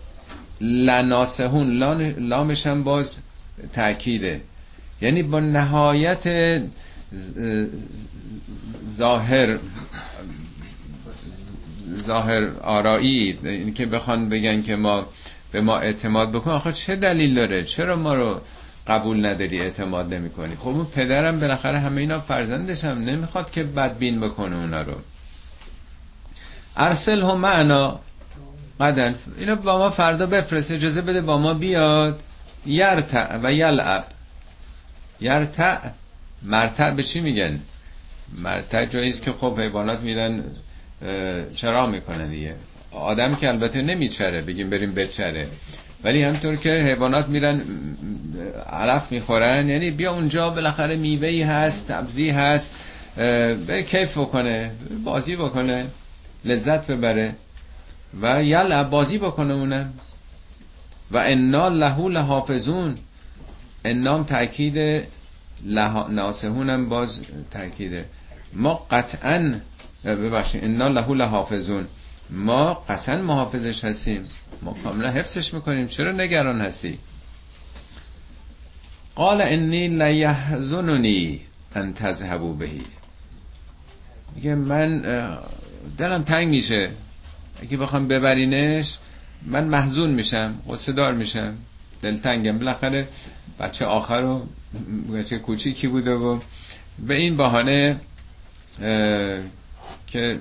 لناسهون لامش هم باز تأکیده. یعنی با نهایت ظاهر ظاهر آرایی این که بخوان بگن که ما به ما اعتماد بکن آخه چه دلیل داره؟ چرا ما رو قبول نداری اعتماد نمی کنی خب اون پدرم بالاخره همه اینا فرزندش هم نمی‌خواد که بدبین بکنه اونا رو. ارسل هم معنا. قدن. اینو با ما فردا بفرست اجازه بده با ما بیاد. یرتع و یلعب. یرتع. مرتع به چی میگن؟ مرتع جایی است که خب حیوانات میرن چرا می‌کنن دیگه؟ آدم که البته نمیچره بگیم بریم بچره. ولی همطور که حیوانات میرن علف می‌خورن یعنی بیا اونجا بالاخره میوهی هست تبزی هست بره کیف بکنه بازی بکنه لذت ببره و یل بازی بکنه اونم. و انا لهو لحافظون. انام تاکید ناسهونم باز تاکیده ما قطعا ببخشید. انا لهو لحافظون. ما قطعا محافظش هستیم. ما کاملا حفظش می‌کنیم. چرا نگران هستی؟ قال انی لیحزننی ان تذهبوا بهی. میگه من دلم تنگ میشه. اگه بخوام ببرینش من محزون میشم غصه دار میشم دلتنگم بالاخره بچه آخر رو بچه کوچیکی بوده و به این بهانه که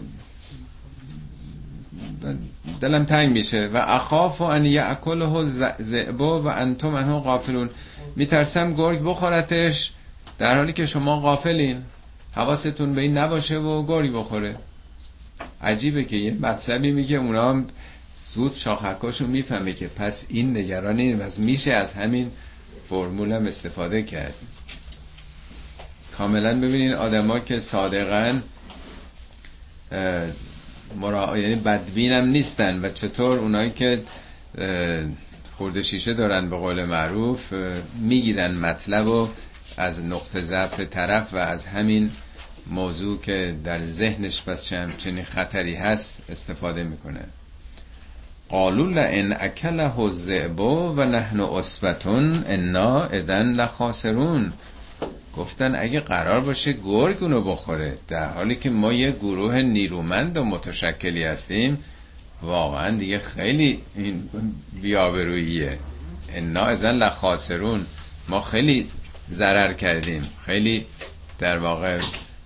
دلم تنگ میشه. و اخاف و ان یعکله زعبو و انتم منو غافلون. میترسم گرگ بخورتش در حالی که شما غافلین. حواستون به این نباشه و گرگ بخوره. عجیبه که یه مطلبی میگه اونا هم زود شاخکاشون می‌فهمه که پس این نگرانی از میشه از همین فرمول استفاده کرد. کاملا ببینین آدما که صادقن مرا... یعنی بدبین هم نیستن و چطور اونایی که خورده شیشه دارن به قول معروف می‌گیرن مطلب و از نقطه ضعف طرف و از همین موضوع که در ذهنش پس چنین خطری هست استفاده می‌کنه. قالوا لئن اکله الذئب و نحن اسبتون انا اذن لخاسرون. گفتن اگه قرار باشه گرگ اونو بخوره. در حالی که ما یه گروه نیرومند و متشکلی هستیم واقعا دیگه خیلی این بیابروییه. انا ازن لخاسرون. ما خیلی ضرر کردیم. خیلی در واقع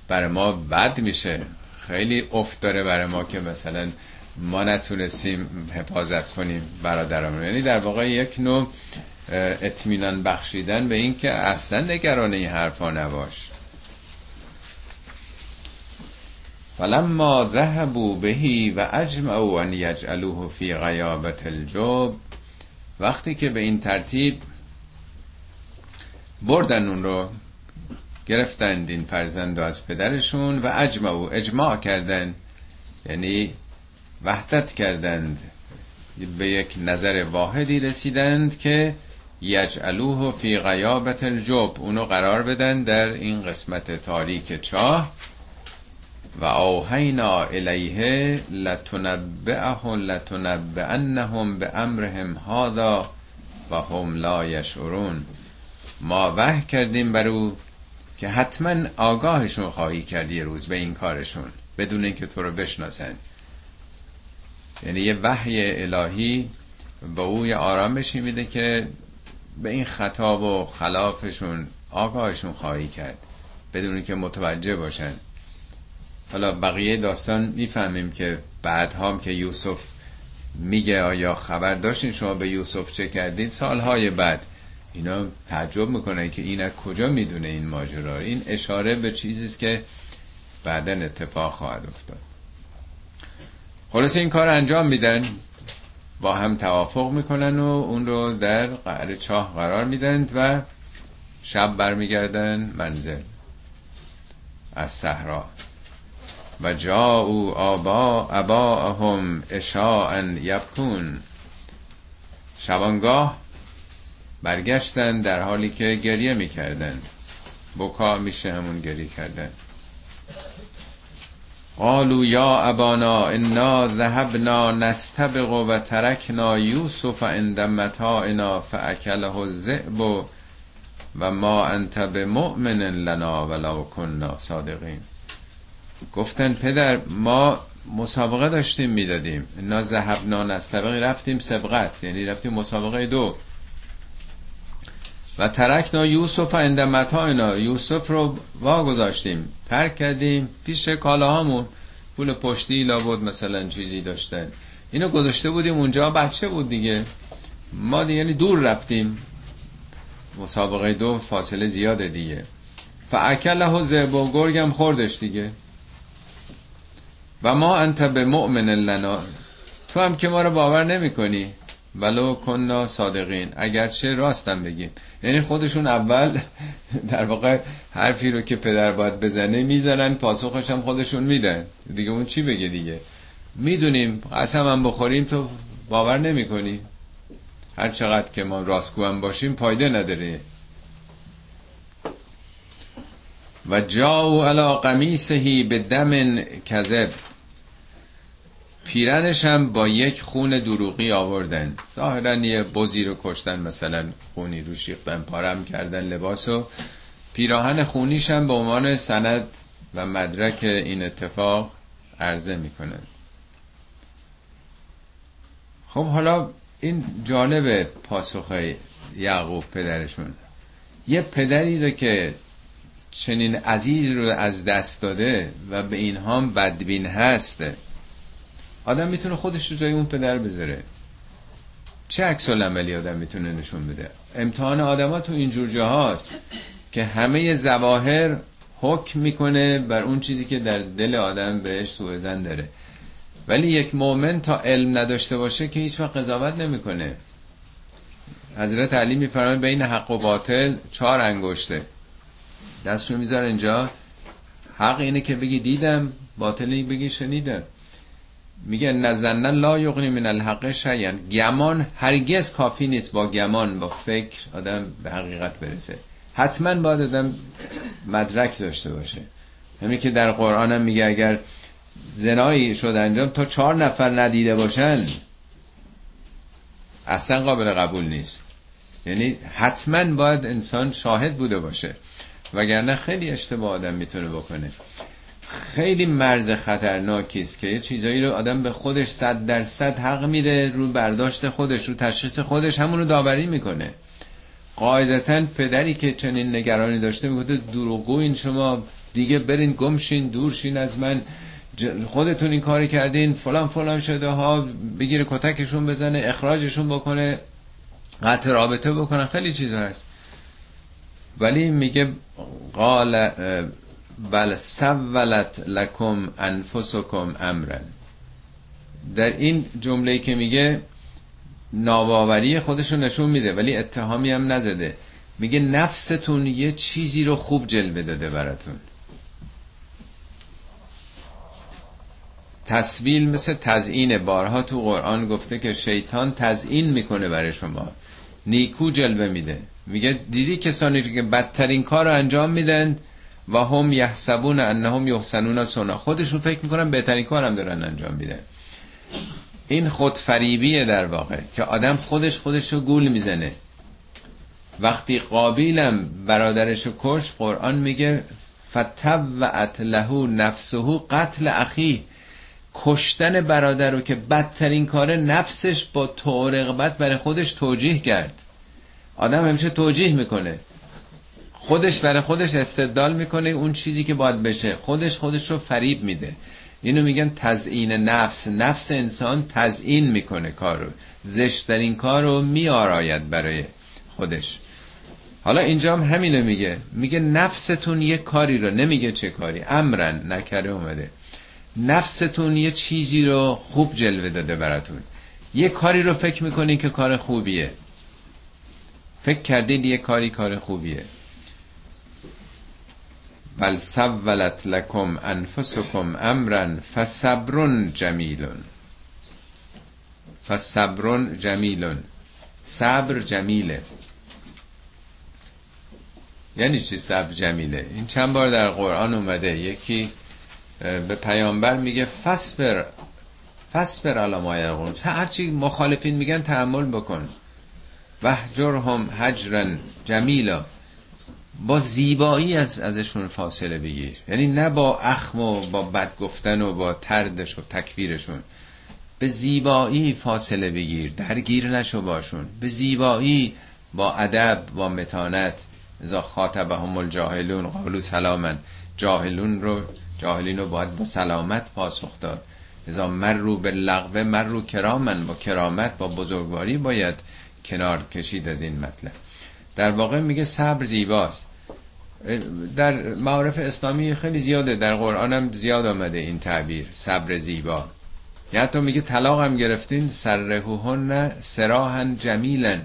برای ما بد میشه. خیلی افت داره برای ما که مثلا ما نتونستیم حفاظت کنیم برادرمون یعنی در واقع یک نوع اطمینان بخشیدن به این که اصلا نگران این حرفا نباش. فلما ذهبوا بهی و اجمعوا ان یجعلوه فی غیابت الجب وقتی که به این ترتیب بردن اون رو گرفتند این فرزند از پدرشون و اجمعوا اجماع کردن یعنی وحدت کردند به یک نظر واحدی رسیدند که یجعلوه فی غیابت الجب. اونو قرار بدن در این قسمت تاریک چاه. و اوهینا الیه لتنبعه لتنبعنهم به امرهم هادا و هم لا یشعرون. ما وحی کردیم بر او که حتما آگاهشون خواهی کردی روز به این کارشون بدون اینکه تو رو بشناسن. یعنی یه وحی الهی به او یه آرامشی میده که به این خطاب و خلافشون آگاهشون خواهی کرد. بدون که متوجه باشن. حالا بقیه داستان می‌فهمیم که بعدها که یوسف میگه آیا خبر داشتین شما به یوسف چه کردین؟ سالهای بعد اینا تعجب می‌کنه که این از کجا می‌دونه این ماجرا؟ این اشاره به چیزی که بعدا اتفاق خواهد افتاد. خلاص این کار انجام میدن. با هم توافق می‌کنن و اون رو در قعر چاه قرار میدند و شب برمیگردن منزل از صحرا. و جا او آبا اباهم اشاعا یبکون. شبانگاه برگشتن در حالی که گریه می‌کردن. بکا میشه همون گریه کردن. قالوا یا ابانا انا ذهبنا نستبق و ترکنا یوسف عند متاعنا فاکله الذئب و ما انت بمؤمن لنا ولو كنا صادقین. گفتن پدر ما مسابقه داشتیم می‌دادیم. انا ذهبنا نستبق رفتیم سبقت. یعنی رفتیم مسابقه دو. و ترکنا یوسف عند متاعنا یوسف رو واگذاشتیم. ترک کردیم پیش کالاهامون. پول پشتی لابد مثلا چیزی داشتن. اینو گذاشته بودیم اونجا. بچه بود دیگه. ما دیگه یعنی دور رفتیم. مسابقه دو فاصله زیاده دیگه. فاکله و زب و گرگم خوردش دیگه. و ما انت به مؤمن لنا. تو هم که ما رو باور نمی کنی ولو کننا صادقین اگرچه راستم بگیم. یعنی خودشون اول در واقع حرفی رو که پدر باید بزنه می‌زنن پاسخش هم خودشون میدن. دیگه اون چی بگه دیگه؟ می‌دونیم قسم هم بخوریم تو باور نمی کنی هر چقدر که ما راستگو هم باشیم پایده نداره. و جاو علا قمیسهی به دم کذب. پیرنش هم با یک خون دروغی آوردن. ظاهرا یه بزی رو کشتن مثلا خونی رو شیختن پارم کردن لباس و پیراهن خونیش هم به عنوان سند و مدرک این اتفاق عرضه می‌کنن خب حالا این جالب پاسخ یعقوب پدرشون. یه پدری رو که چنین عزیز رو از دست داده و به اینها بدبین هست آدم می‌تونه خودش رو جای اون پدر بذاره. چه عکس عملی آدم می‌تونه نشون بده؟ امتحان آدما تو اینجور جاهاست که همه زواهر حکم می‌کنه بر اون چیزی که در دل آدم بهش سوء زن داره. ولی یک مؤمن تا علم نداشته باشه که هیچ وقت قضاوت نمی‌کنه. حضرت علی میفرماید بین حق و باطل چهار انگشته. دستشو میذار اینجا. حق اینه که بگی دیدم باطل بگی شنیدم. میگه نزنن لا یغنی من الحق شیئا. گمان هرگز کافی نیست با گمان با فکر آدم به حقیقت برسه. حتما باید آدم مدرک داشته باشه. همین که در قرآن هم میگه اگر زنایی شد انجام تا چهار نفر ندیده باشن اصلا قابل قبول نیست. یعنی حتما باید انسان شاهد بوده باشه. وگرنه خیلی اشتباه آدم می‌تونه بکنه. خیلی مرز خطرناکی است که یه چیزایی رو آدم به خودش صد درصد حق میده رو برداشت خودش رو تشخیص خودش همون رو داوری می‌کنه. قاعدتا پدری که چنین نگرانی داشته میگه دروغگو این شما دیگه برین گمشین دورشین از من خودتون این کاری کردین فلان فلان شده ها بگیره کتکشون بزنه اخراجشون بکنه قطع رابطه بکنه. خیلی چیز هست. ولی میگه قال بل سولت لکم انفسکم امرن. در این جمله که میگه ناباوری خودشو نشون میده ولی اتهامی هم نزده. میگه نفستون یه چیزی رو خوب جلوه داده براتون. تصویل مثل تزیین بارها تو قرآن گفته که شیطان تزیین می‌کنه برای شما. نیکو جلوه میده. میگه دیدی کسانی که بدترین کار رو انجام میدن؟ و هم یحسبون انهم یحسنون سنا خودشون فکر می‌کنن بهترین کارم دارن انجام میدن این خودفریبیه در واقع که آدم خودش خودش رو گول می‌زنه. وقتی قابیلم برادرش رو کش قرآن میگه فتوعت له نفسه قتل اخی. کشتن برادر رو که بدترین کار نفسش با تو رغبت برای خودش توجیه کرد. آدم همیشه توجیه می‌کنه. خودش برای خودش استدلال می‌کنه اون چیزی که باید بشه. خودش خودش رو فریب میده. اینو میگن تزیین نفس. نفس انسان تزیین می‌کنه کار رو زشترین کار رو میآراید برای خودش. حالا اینجا هم همینو میگه. میگه نفستون یه کاری رو. نمیگه چه کاری. امرن. نکره اومده. نفستون یه چیزی رو خوب جلوه داده براتون. یه کاری رو فکر می‌کنی که کار خوبیه. فکر کردید یه کاری کار خوبیه. بل سولت لکم انفسکم امرا فصبر جمیلون. فصبر جمیلون. صبر جمیله. یعنی چی صبر جمیله؟ این چند بار در قرآن اومده. یکی به پیامبر میگه فصبر فصبر علامای یرغون هرچی مخالفین میگن تحمل بکن. وحجرهم حجرا جمیلا. با زیبایی از ازشون فاصله بگیر. یعنی نه با اخم و با بد گفتن و با تردش و تکبیرشون. به زیبایی فاصله بگیر درگیر نشو باشون. به زیبایی با ادب با متانت. ازا خاطبهم الجاهلون قالو سلامن جاهلون رو جاهلین رو باید با سلامت پاسخ داد. مر رو به لغوه مر رو کرامن با کرامت با بزرگواری باید کنار کشید از این مطلب. در واقع میگه صبر زیباست. در معارف اسلامی خیلی زیاده. در قرآن هم زیاد آمده این تعبیر صبر زیبا. یا حتی میگه طلاق هم گرفتین سرهوهن سراحن جمیلن.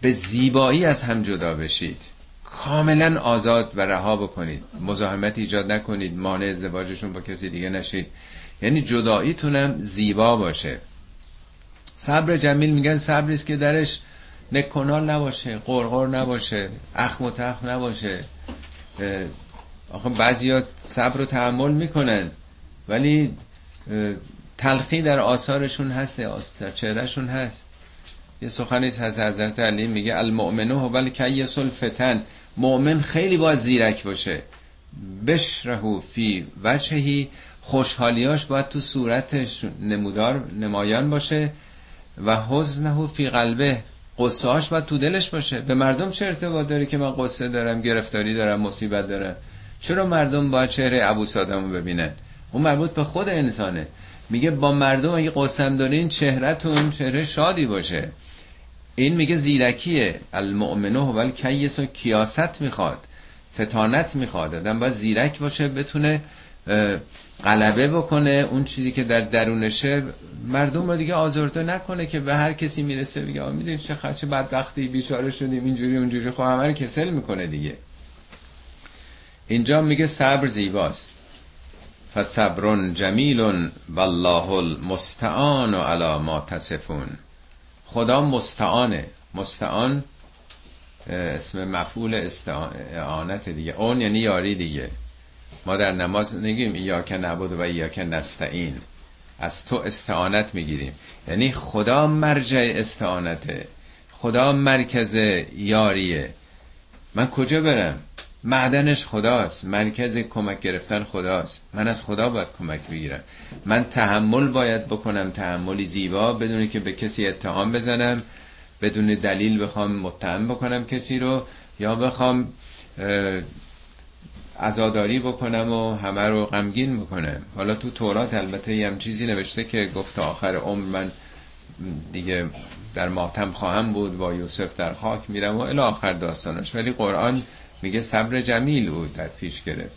به زیبایی از هم جدا بشید. کاملا آزاد و رها بکنید. مزاحمت ایجاد نکنید. مانع ازدواجشون با کسی دیگه نشید. یعنی جداییتونم زیبا باشه. صبر جمیل میگن صبری است که درش نکنال نباشه قرقر نباشه اخم و تخم نباشه. آخه بعضی صبر و تحمل می‌کنن ولی تلخی در آثارشون هست در چهرهشون هست. یه سخنی هست حضرت علی میگه المؤمنه هو الکیس الفتن. مؤمن خیلی باید زیرک باشه. بشرهو فی وجهی خوشحالیاش باید تو صورتش نمودار نمایان باشه. و حزنه فی قلبه. قصهاش باید تو دلش باشه. به مردم چه ارتباط داره که من قصه دارم گرفتاری دارم مصیبت دارم؟ چرا مردم باید چهره ابو سادمو ببینن؟ اون مربوط به خود انسانه. میگه با مردم اگه قسم دارین چهرهتون چهره شادی باشه. این میگه زیرکیه. المؤمنه و کیس و کیاست می‌خواد. فتانت می‌خواد. آدم باید زیرک باشه بتونه غلبه بکنه اون چیزی که در درونشه مردم رو دیگه آزرده نکنه که به هر کسی می‌رسه بگه می‌دونی چه خرچه بدبختی بیچاره شدیم اینجوری اونجوری خب همه کسل می‌کنه دیگه. اینجا میگه صبر زیباست. فصبر جمیل والله المستعان علی ما تصفون. خدا مستعانه. مستعان اسم مفعول استعانت دیگه. اون یعنی یاری دیگه. ما در نماز نگیم ایاک نبود و ایاک نستعین. از تو استعانت می‌گیریم. یعنی خدا مرجع استعانته. خدا مرکز یاریه. من کجا برم؟ معدنش خداست. مرکز کمک گرفتن خداست. من از خدا باید کمک بگیرم. من تحمل باید بکنم. تحملی زیبا بدون که به کسی اتهام بزنم. بدون دلیل بخوام متهم بکنم کسی رو. یا بخوام ازاداری بکنم و همه رو غمگین بکنم. حالا تو تورات البته یه چیزی نوشته که گفت آخر عمر من دیگه در ماتم خواهم بود با یوسف در خاک میرم و الی آخر داستانش. ولی قرآن میگه صبر جمیل بود در پیش گرفت.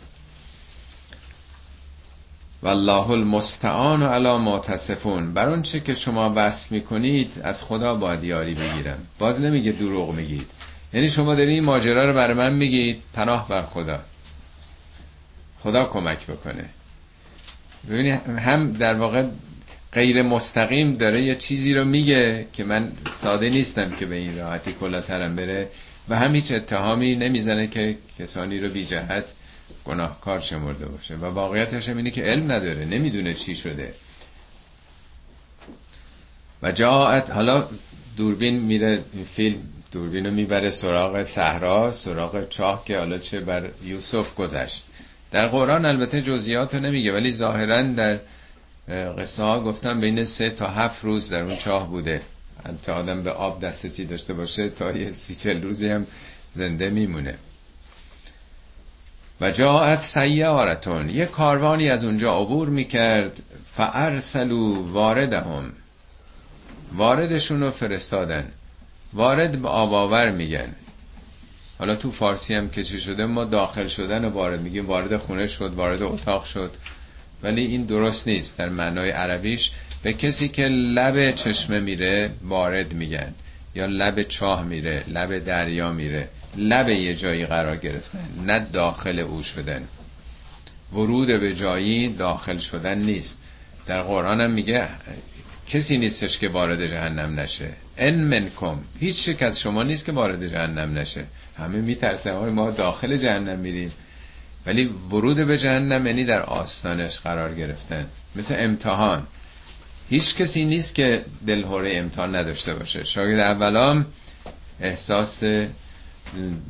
والله المستعان علی ما تصفون. بر اون چه که شما وصف می‌کنید از خدا باید یاری بگیرم. باز نمیگه دروغ میگید. یعنی شما دارید این ماجرا رو بر من میگید پناه بر خدا. خدا کمک بکنه. ببینید هم در واقع غیر مستقیم داره یه چیزی رو میگه که من ساده نیستم که به این راحتی کلا سرم بره و هم هیچ اتهامی نمی‌زنه که کسانی رو بی جهت گناهکار شمرده باشه. و واقعیتش هم اینه که علم نداره نمی‌دونه چی شده. و جاعت حالا دوربین میره فیلم دوربین رو می‌بره سراغ صحرا سراغ چاه که حالا چه بر یوسف گذشت. در قرآن البته جزئیات رو نمیگه ولی ظاهرا در قصه ها گفتم بین سه تا هفت روز در اون چاه بوده. تا آدم به آب دسترسی داشته باشه تا یه سی چل روزی هم زنده میمونه. و جاعت سیارتون یه کاروانی از اونجا عبور می‌کرد فارسلو واردهم. واردشون رو فرستادن. وارد به آباور میگن. حالا تو فارسی هم کشی شده ما داخل شدن وارد میگیم وارد خونه شد وارد اتاق شد. ولی این درست نیست. در معنای عربیش به کسی که لب چشمه میره وارد میگن. یا لب چاه میره لب دریا میره. لب یه جایی قرار گرفتن نه داخل او شدن. ورود به جایی داخل شدن نیست. در قرآن هم میگه کسی نیستش که وارد جهنم نشه. ان منکم. هیچ شک از شما نیست که وارد جهنم نشه. همه میترسن ما داخل جهنم میریم. ولی ورود به جهنم یعنی در آستانش قرار گرفتن. مثل امتحان. هیچ کسی نیست که دلهوره امتحان نداشته باشه. شاگرد اولام احساس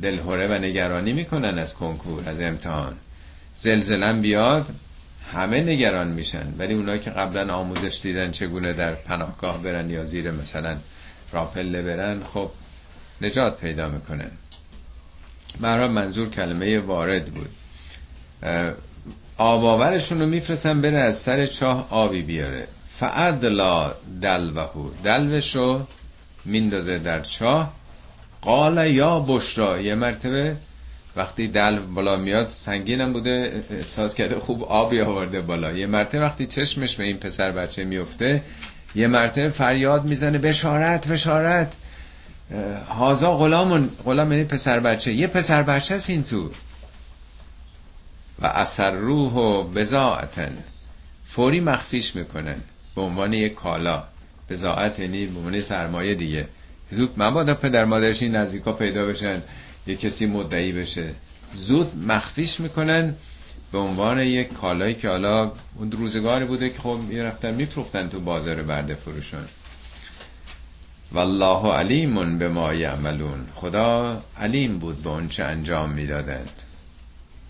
دلهوره و نگرانی می‌کنن از کنکور از امتحان. زلزلم بیاد همه نگران میشن. ولی اونایی که قبلا آموزش دیدن چگونه در پناهگاه برن یا زیر مثلا راپله برن خب نجات پیدا می‌کنن. برای منظور کلمه وارد بود. آباورشون رو میفرستن بره از سر چاه آبی بیاره. فعدلا دلوهو دلوش رو میندازه در چاه. قال یا بشرا. یه مرتبه وقتی دل بالا میاد سنگینم بوده احساس کرده خوب آبی آورده بالا. یه مرتبه وقتی چشمش به این پسر بچه میفته یه مرتبه فریاد می‌زنه بشارت بشارت. هازا غلام غلام یعنی پسر بچه. یه پسر بچه است این تو. و اثر روح و بزاعتن فوری مخفیش می‌کنن به عنوان یک کالا. بزاعت یعنی به عنوان سرمایه دیگه. زود مبادا پدر مادرش این نزدیکا پیدا بشن یه کسی مدعی بشه. زود مخفیش می‌کنن به عنوان یک کالایی که حالا اون روزگاری بوده که خب می‌رفتن میفروختن تو بازار برده فروشان. والله علیم به ما یعملون. خدا علیم بود به اون چه انجام می‌دادند.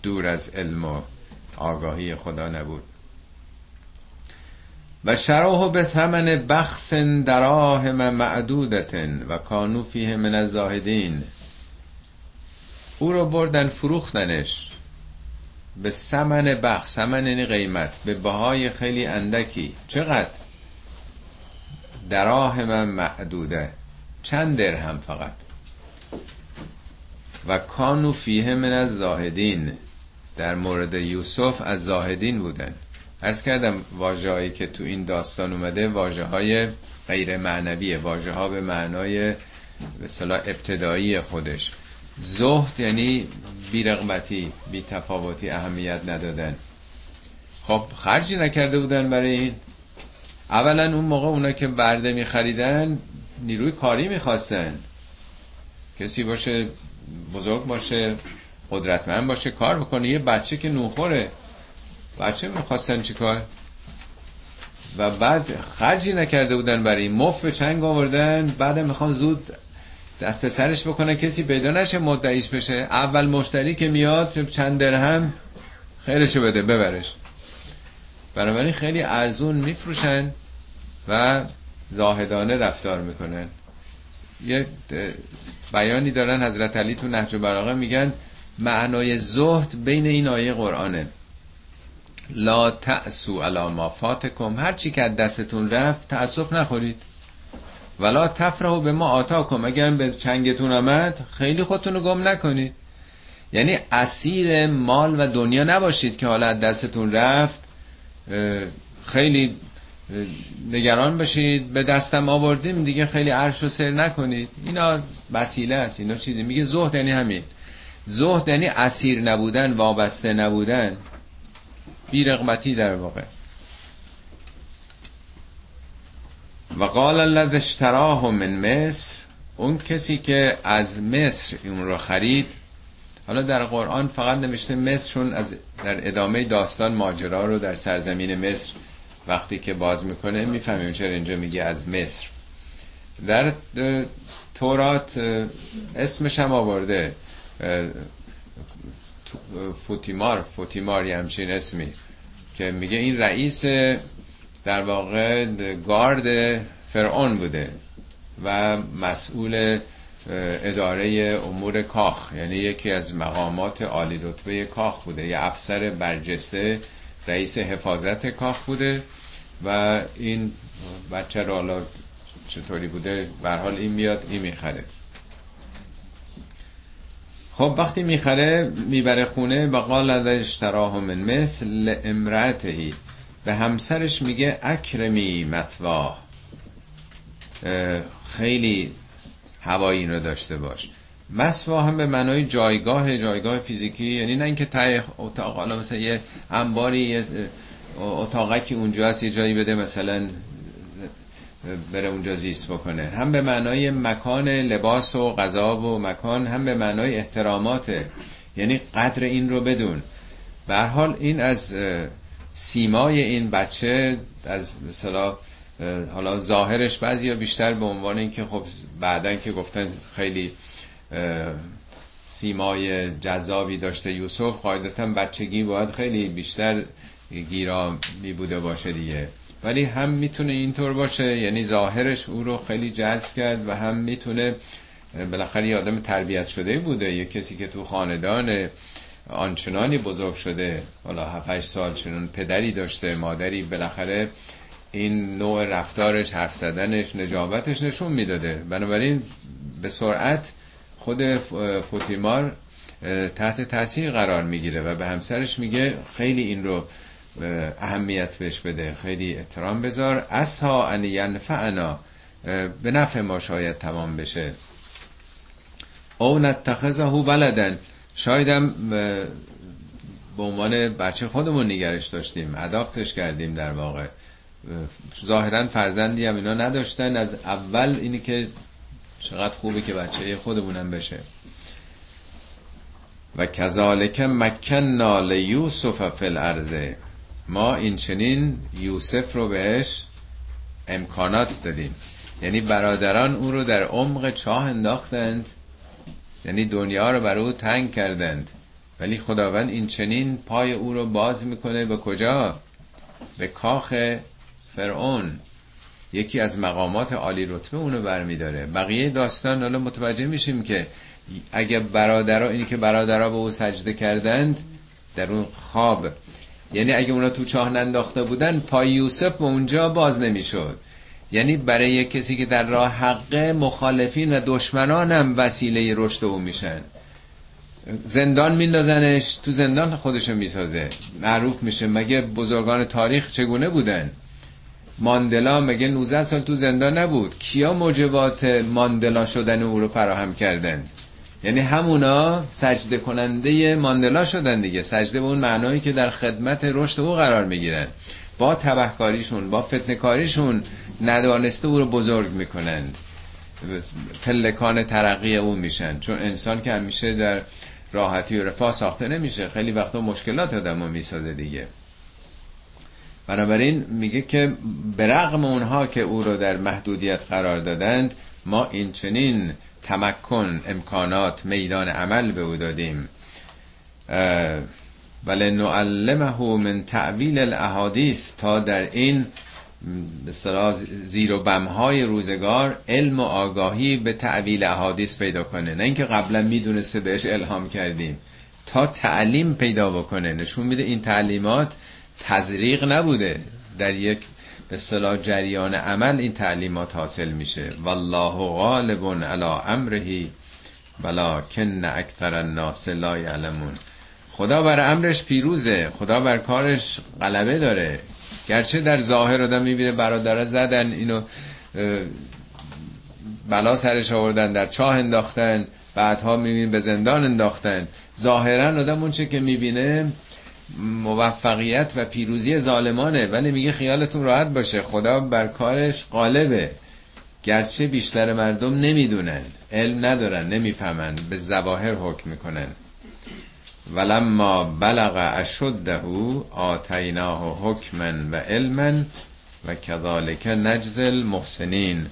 دور از علم و آگاهی خدا نبود. و شراه به ثمن بخس دراهم معدودتن و کانو فیه من الزاهدین. او رو بردن فروختنش به سمن بخش سمن یعنی قیمت. به بهای خیلی اندکی. چقدر؟ دراهم معدوده. چند درهم فقط؟ و کانو فیه من از زاهدین. در مورد یوسف از زاهدین بودن. ارز کردم واجه که تو این داستان اومده واجه های غیر معنویه. واجه ها به معنای به ابتدایی خودش. زهد یعنی بیرغبتی بی تفاوتی اهمیت ندادن. خب خرجی نکرده بودن برای این. اولا اون موقع اونا که برده می خریدن نیروی کاری می‌خواستن. کسی باشه بزرگ باشه قدرتمند باشه کار بکنه. یه بچه که نوخوره بچه می‌خواستن چیکار و بعد خرجی نکرده بودن برای مف به چنگ آوردن. بعد می‌خوان زود دست پسرش بکنه. کسی پیدا نشه مدعیش بشه. اول مشتری که میاد چند درهم خیرشو بده ببرش. بنابراین خیلی ارزون میفروشن و زاهدانه رفتار می‌کنن. یه بیانی دارن حضرت علی تو نهج براغه میگن معنای زهد بین این آیه قرآنه. لا تأسو علا ما فاتکم. هر چی که دستتون رفت تأسف نخورید. ولا تفرحو به ما آتاکم. اگر به چنگتون آمد خیلی خودتون رو گم نکنید. یعنی اسیر مال و دنیا نباشید که حالا دستتون رفت خیلی نگران بشید به دستم آوردیم دیگه خیلی عرش و سر نکنید. اینا وسیله است اینا چیزی. میگه زهد یعنی همین. زهد یعنی اسیر نبودن وابسته نبودن. بیرغمتی در واقع. و قال الذي اشتراه من مصر. اون کسی که از مصر اون رو خرید حالا در قرآن فقط نوشته مصر چون از در ادامه داستان ماجرا رو در سرزمین مصر وقتی که باز می‌کنه می‌فهمیم چرا اینجا میگه از مصر. در تورات اسمش هم آورده. فوتیمار فوتیمار همچین اسمی که میگه این رئیس در واقع گارد فرعون بوده و مسئول اداره امور کاخ یعنی یکی از مقامات عالی رتبه کاخ بوده. یه افسر برجسته رئیس حفاظت کاخ بوده و این بچه رو حالا چطوری بوده؟ حال این میاد این می‌خره. خب وقتی می‌خره می‌بره خونه و قال اشتراه من مثل امرأتهی به همسرش میگه اکرمی مثوا خیلی هوایی رو داشته باش. مسوا هم به معنای جایگاه جایگاه فیزیکی یعنی نه اینکه تای اتاق حالا مثلا یه انباری یه اتاقکی اونجا هست یه جایی بده مثلا بره اونجا زیست بکنه. هم به معنای مکان لباس و غذا و مکان هم به معنای احترامات. یعنی قدر این رو بدون. به حال این از سیمای این بچه از مثلا حالا ظاهرش بعضی بیشتر به عنوان اینکه خب بعدا که گفتن خیلی سیمای جذابی داشته یوسف قاعدتا بچگی باید خیلی بیشتر گیرا می بوده باشه دیگه. ولی هم می‌تونه اینطور باشه یعنی ظاهرش او رو خیلی جذب کرد و هم می‌تونه بالاخره یه آدم تربیت شده بوده. یه کسی که تو خاندان آنچنانی بزرگ شده حالا 7 سال چنون پدری داشته مادری بالاخره این نوع رفتارش حرف زدنش نجابتش نشون می‌داده. بنابراین به سرعت خود فوتیمار تحت تاثیر قرار می‌گیره و به همسرش میگه خیلی این رو اهمیت بهش بده خیلی احترام بذار. اسها ان ینفعنا به نفع ما شاید تمام بشه. او نتخذه ولدن شایدم به عنوان بچه خودمون نگرش داشتیم اداپتش کردیم در واقع. ظاهرا فرزندی هم اینا نداشتن. از اول اینی که چقدر خوبه که بچه خودمونم بشه. و کذالک مکننا لیوسف فی الارض. ما این چنین یوسف رو بهش امکانات دادیم. یعنی برادران او رو در عمق چاه انداختند. یعنی دنیا رو بر او تنگ کردند. ولی خداوند این چنین پای او رو باز می‌کنه. به کجا؟ به کاخ فرعون یکی از مقامات عالی رتبه اونو برمیداره. بقیه داستان حالا متوجه میشیم که اگه برادرها اینی که برادرها به او سجده کردند در اون خواب. یعنی اگه اونا تو چاه ننداخته بودن پای یوسف به اونجا باز نمی‌شد. یعنی برای کسی که در راه حق مخالفین و دشمنان هم وسیله رشد او میشن. زندان میندازنش تو زندان خودشو می‌سازه. معروف میشه مگه بزرگان تاریخ چگونه بودن؟ ماندلا مگه 19 سال تو زندان نبود؟ کیا موجبات ماندلا شدن او رو فراهم کردند یعنی همونا سجده کننده ماندلا شدن دیگه سجده به اون معنایی که در خدمت رشد او قرار می‌گیرن. با تبهکاریشون با فتنکاریشون ندانسته او رو بزرگ می‌کنند. پلکان ترقی او میشن. چون انسان که همیشه در راحتی و رفاه ساخته نمیشه خیلی وقتا مشکلات آدم رو می‌سازه دیگه. بنابراین میگه که به رغم اونها که او رو در محدودیت قرار دادند ما این چنین تمکن امکانات میدان عمل به او دادیم. ولی نعلمه من تعویل الاحادیث تا در این زیر و بمهای روزگار علم و آگاهی به تعویل احادیث پیدا کنه. نه اینکه قبلا می‌دونسته بهش الهام کردیم. تا تعلیم پیدا بکنه. نشون میده این تعلیمات تزریق نبوده. در یک به صلاح جریان عمل این تعلیمات حاصل میشه. والله غالب علی امره ولکن اکثر الناس لا یعلمون. خدا بر امرش پیروزه. خدا بر کارش غلبه داره. گرچه در ظاهر آدم می‌بینه برادر زدن اینو بلا سرش آوردن در چاه انداختن بعدها می‌بینه به زندان انداختن. ظاهرا آدم اونچه که می‌بینه موفقیت و پیروزی ظالمانه ولی میگه خیالتون راحت باشه. خدا بر کارش غالبه. گرچه بیشتر مردم نمی‌دونن علم ندارن نمی‌فهمن به زواهر حکم می‌کنن. ولما بلغ اشده آتیناه حکما و علما و کذالک نجز المحسنین.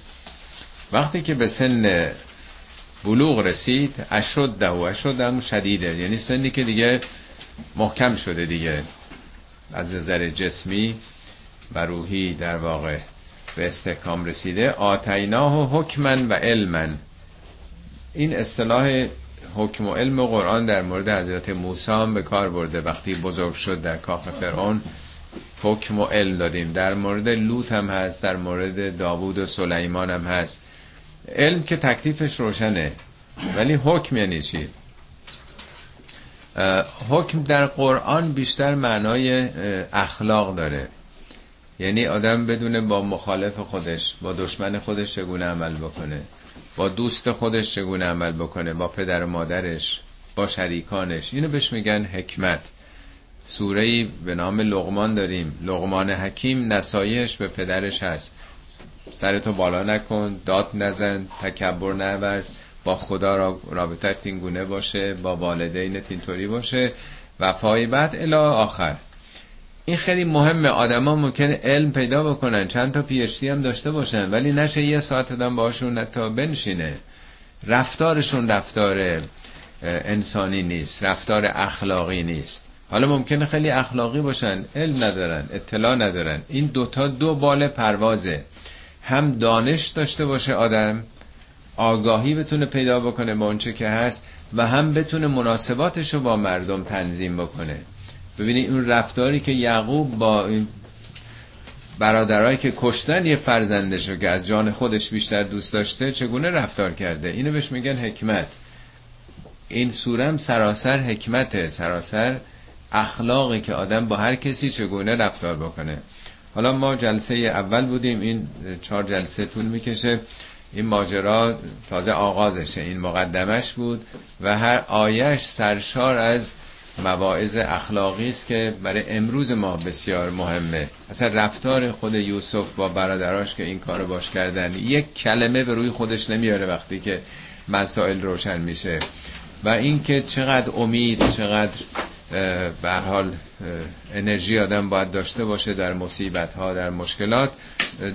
وقتی که به سن بلوغ رسید اشده اشده شدیده. یعنی سنی که دیگه محکم شده دیگه. از نظر جسمی و روحی در واقع به استحکام رسیده. آتیناه حکما و علما این اصطلاح حکم و علم و قرآن در مورد حضرت موسی هم به کار برده. وقتی بزرگ شد در کاخ فرعون حکم و علم دادیم. در مورد لوط هم هست در مورد داوود و سلیمان هم هست. علم که تکلیفش روشنه ولی حکم یعنی چی؟ حکم در قرآن بیشتر معنای اخلاق داره. یعنی آدم بدونه با مخالف خودش با دشمن خودش چگونه عمل بکنه با دوست خودش چگونه عمل بکنه با پدر و مادرش با شریکانش. اینو بهش میگن حکمت. سوره به نام لغمان داریم. لغمان حکیم نسایش به پدرش هست. سرتو بالا نکن داد نزن تکبر نورز با خدا را رابطت گونه باشه با والدینت اینطوری باشه. و بعد الا آخر. این خیلی مهمه. آدما ممکن علم پیدا بکنن. چند تا پیشتی هم داشته باشن. ولی نشه یه ساعت دادن باشون تا بنشینه. رفتارشون رفتار انسانی نیست. رفتار اخلاقی نیست. حالا ممکنه خیلی اخلاقی باشن. علم ندارن. اطلاع ندارن. این دوتا دو بال پروازه. هم دانش داشته باشه آدم آگاهی بتونه پیدا بکنه با اونچه که هست و هم بتونه مناسباتش رو با مردم تنظیم بکنه. ببینید اون رفتاری که یعقوب با این برادرایی که کشتن یه فرزندش رو که از جان خودش بیشتر دوست داشته چگونه رفتار کرده؟ اینو بهش میگن حکمت. این سورم سراسر حکمته سراسر اخلاقی که آدم با هر کسی چگونه رفتار بکنه. حالا ما جلسه اول بودیم این چهار جلسه طول می‌کشه. این ماجرا تازه آغازشه این مقدمش بود و هر آیش سرشار از مواعظ اخلاقی است که برای امروز ما بسیار مهمه. اصلا رفتار خود یوسف با برادراش که این کارو باش کردن یک کلمه به روی خودش نمیاره وقتی که مسائل روشن میشه. و اینکه چقدر امید چقدر به حال انرژی آدم باید داشته باشه در مصیبت ها در مشکلات.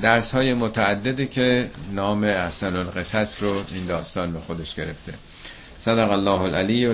درس های متعدده که نام احسن القصص رو این داستان به خودش گرفته. صدق الله العلی و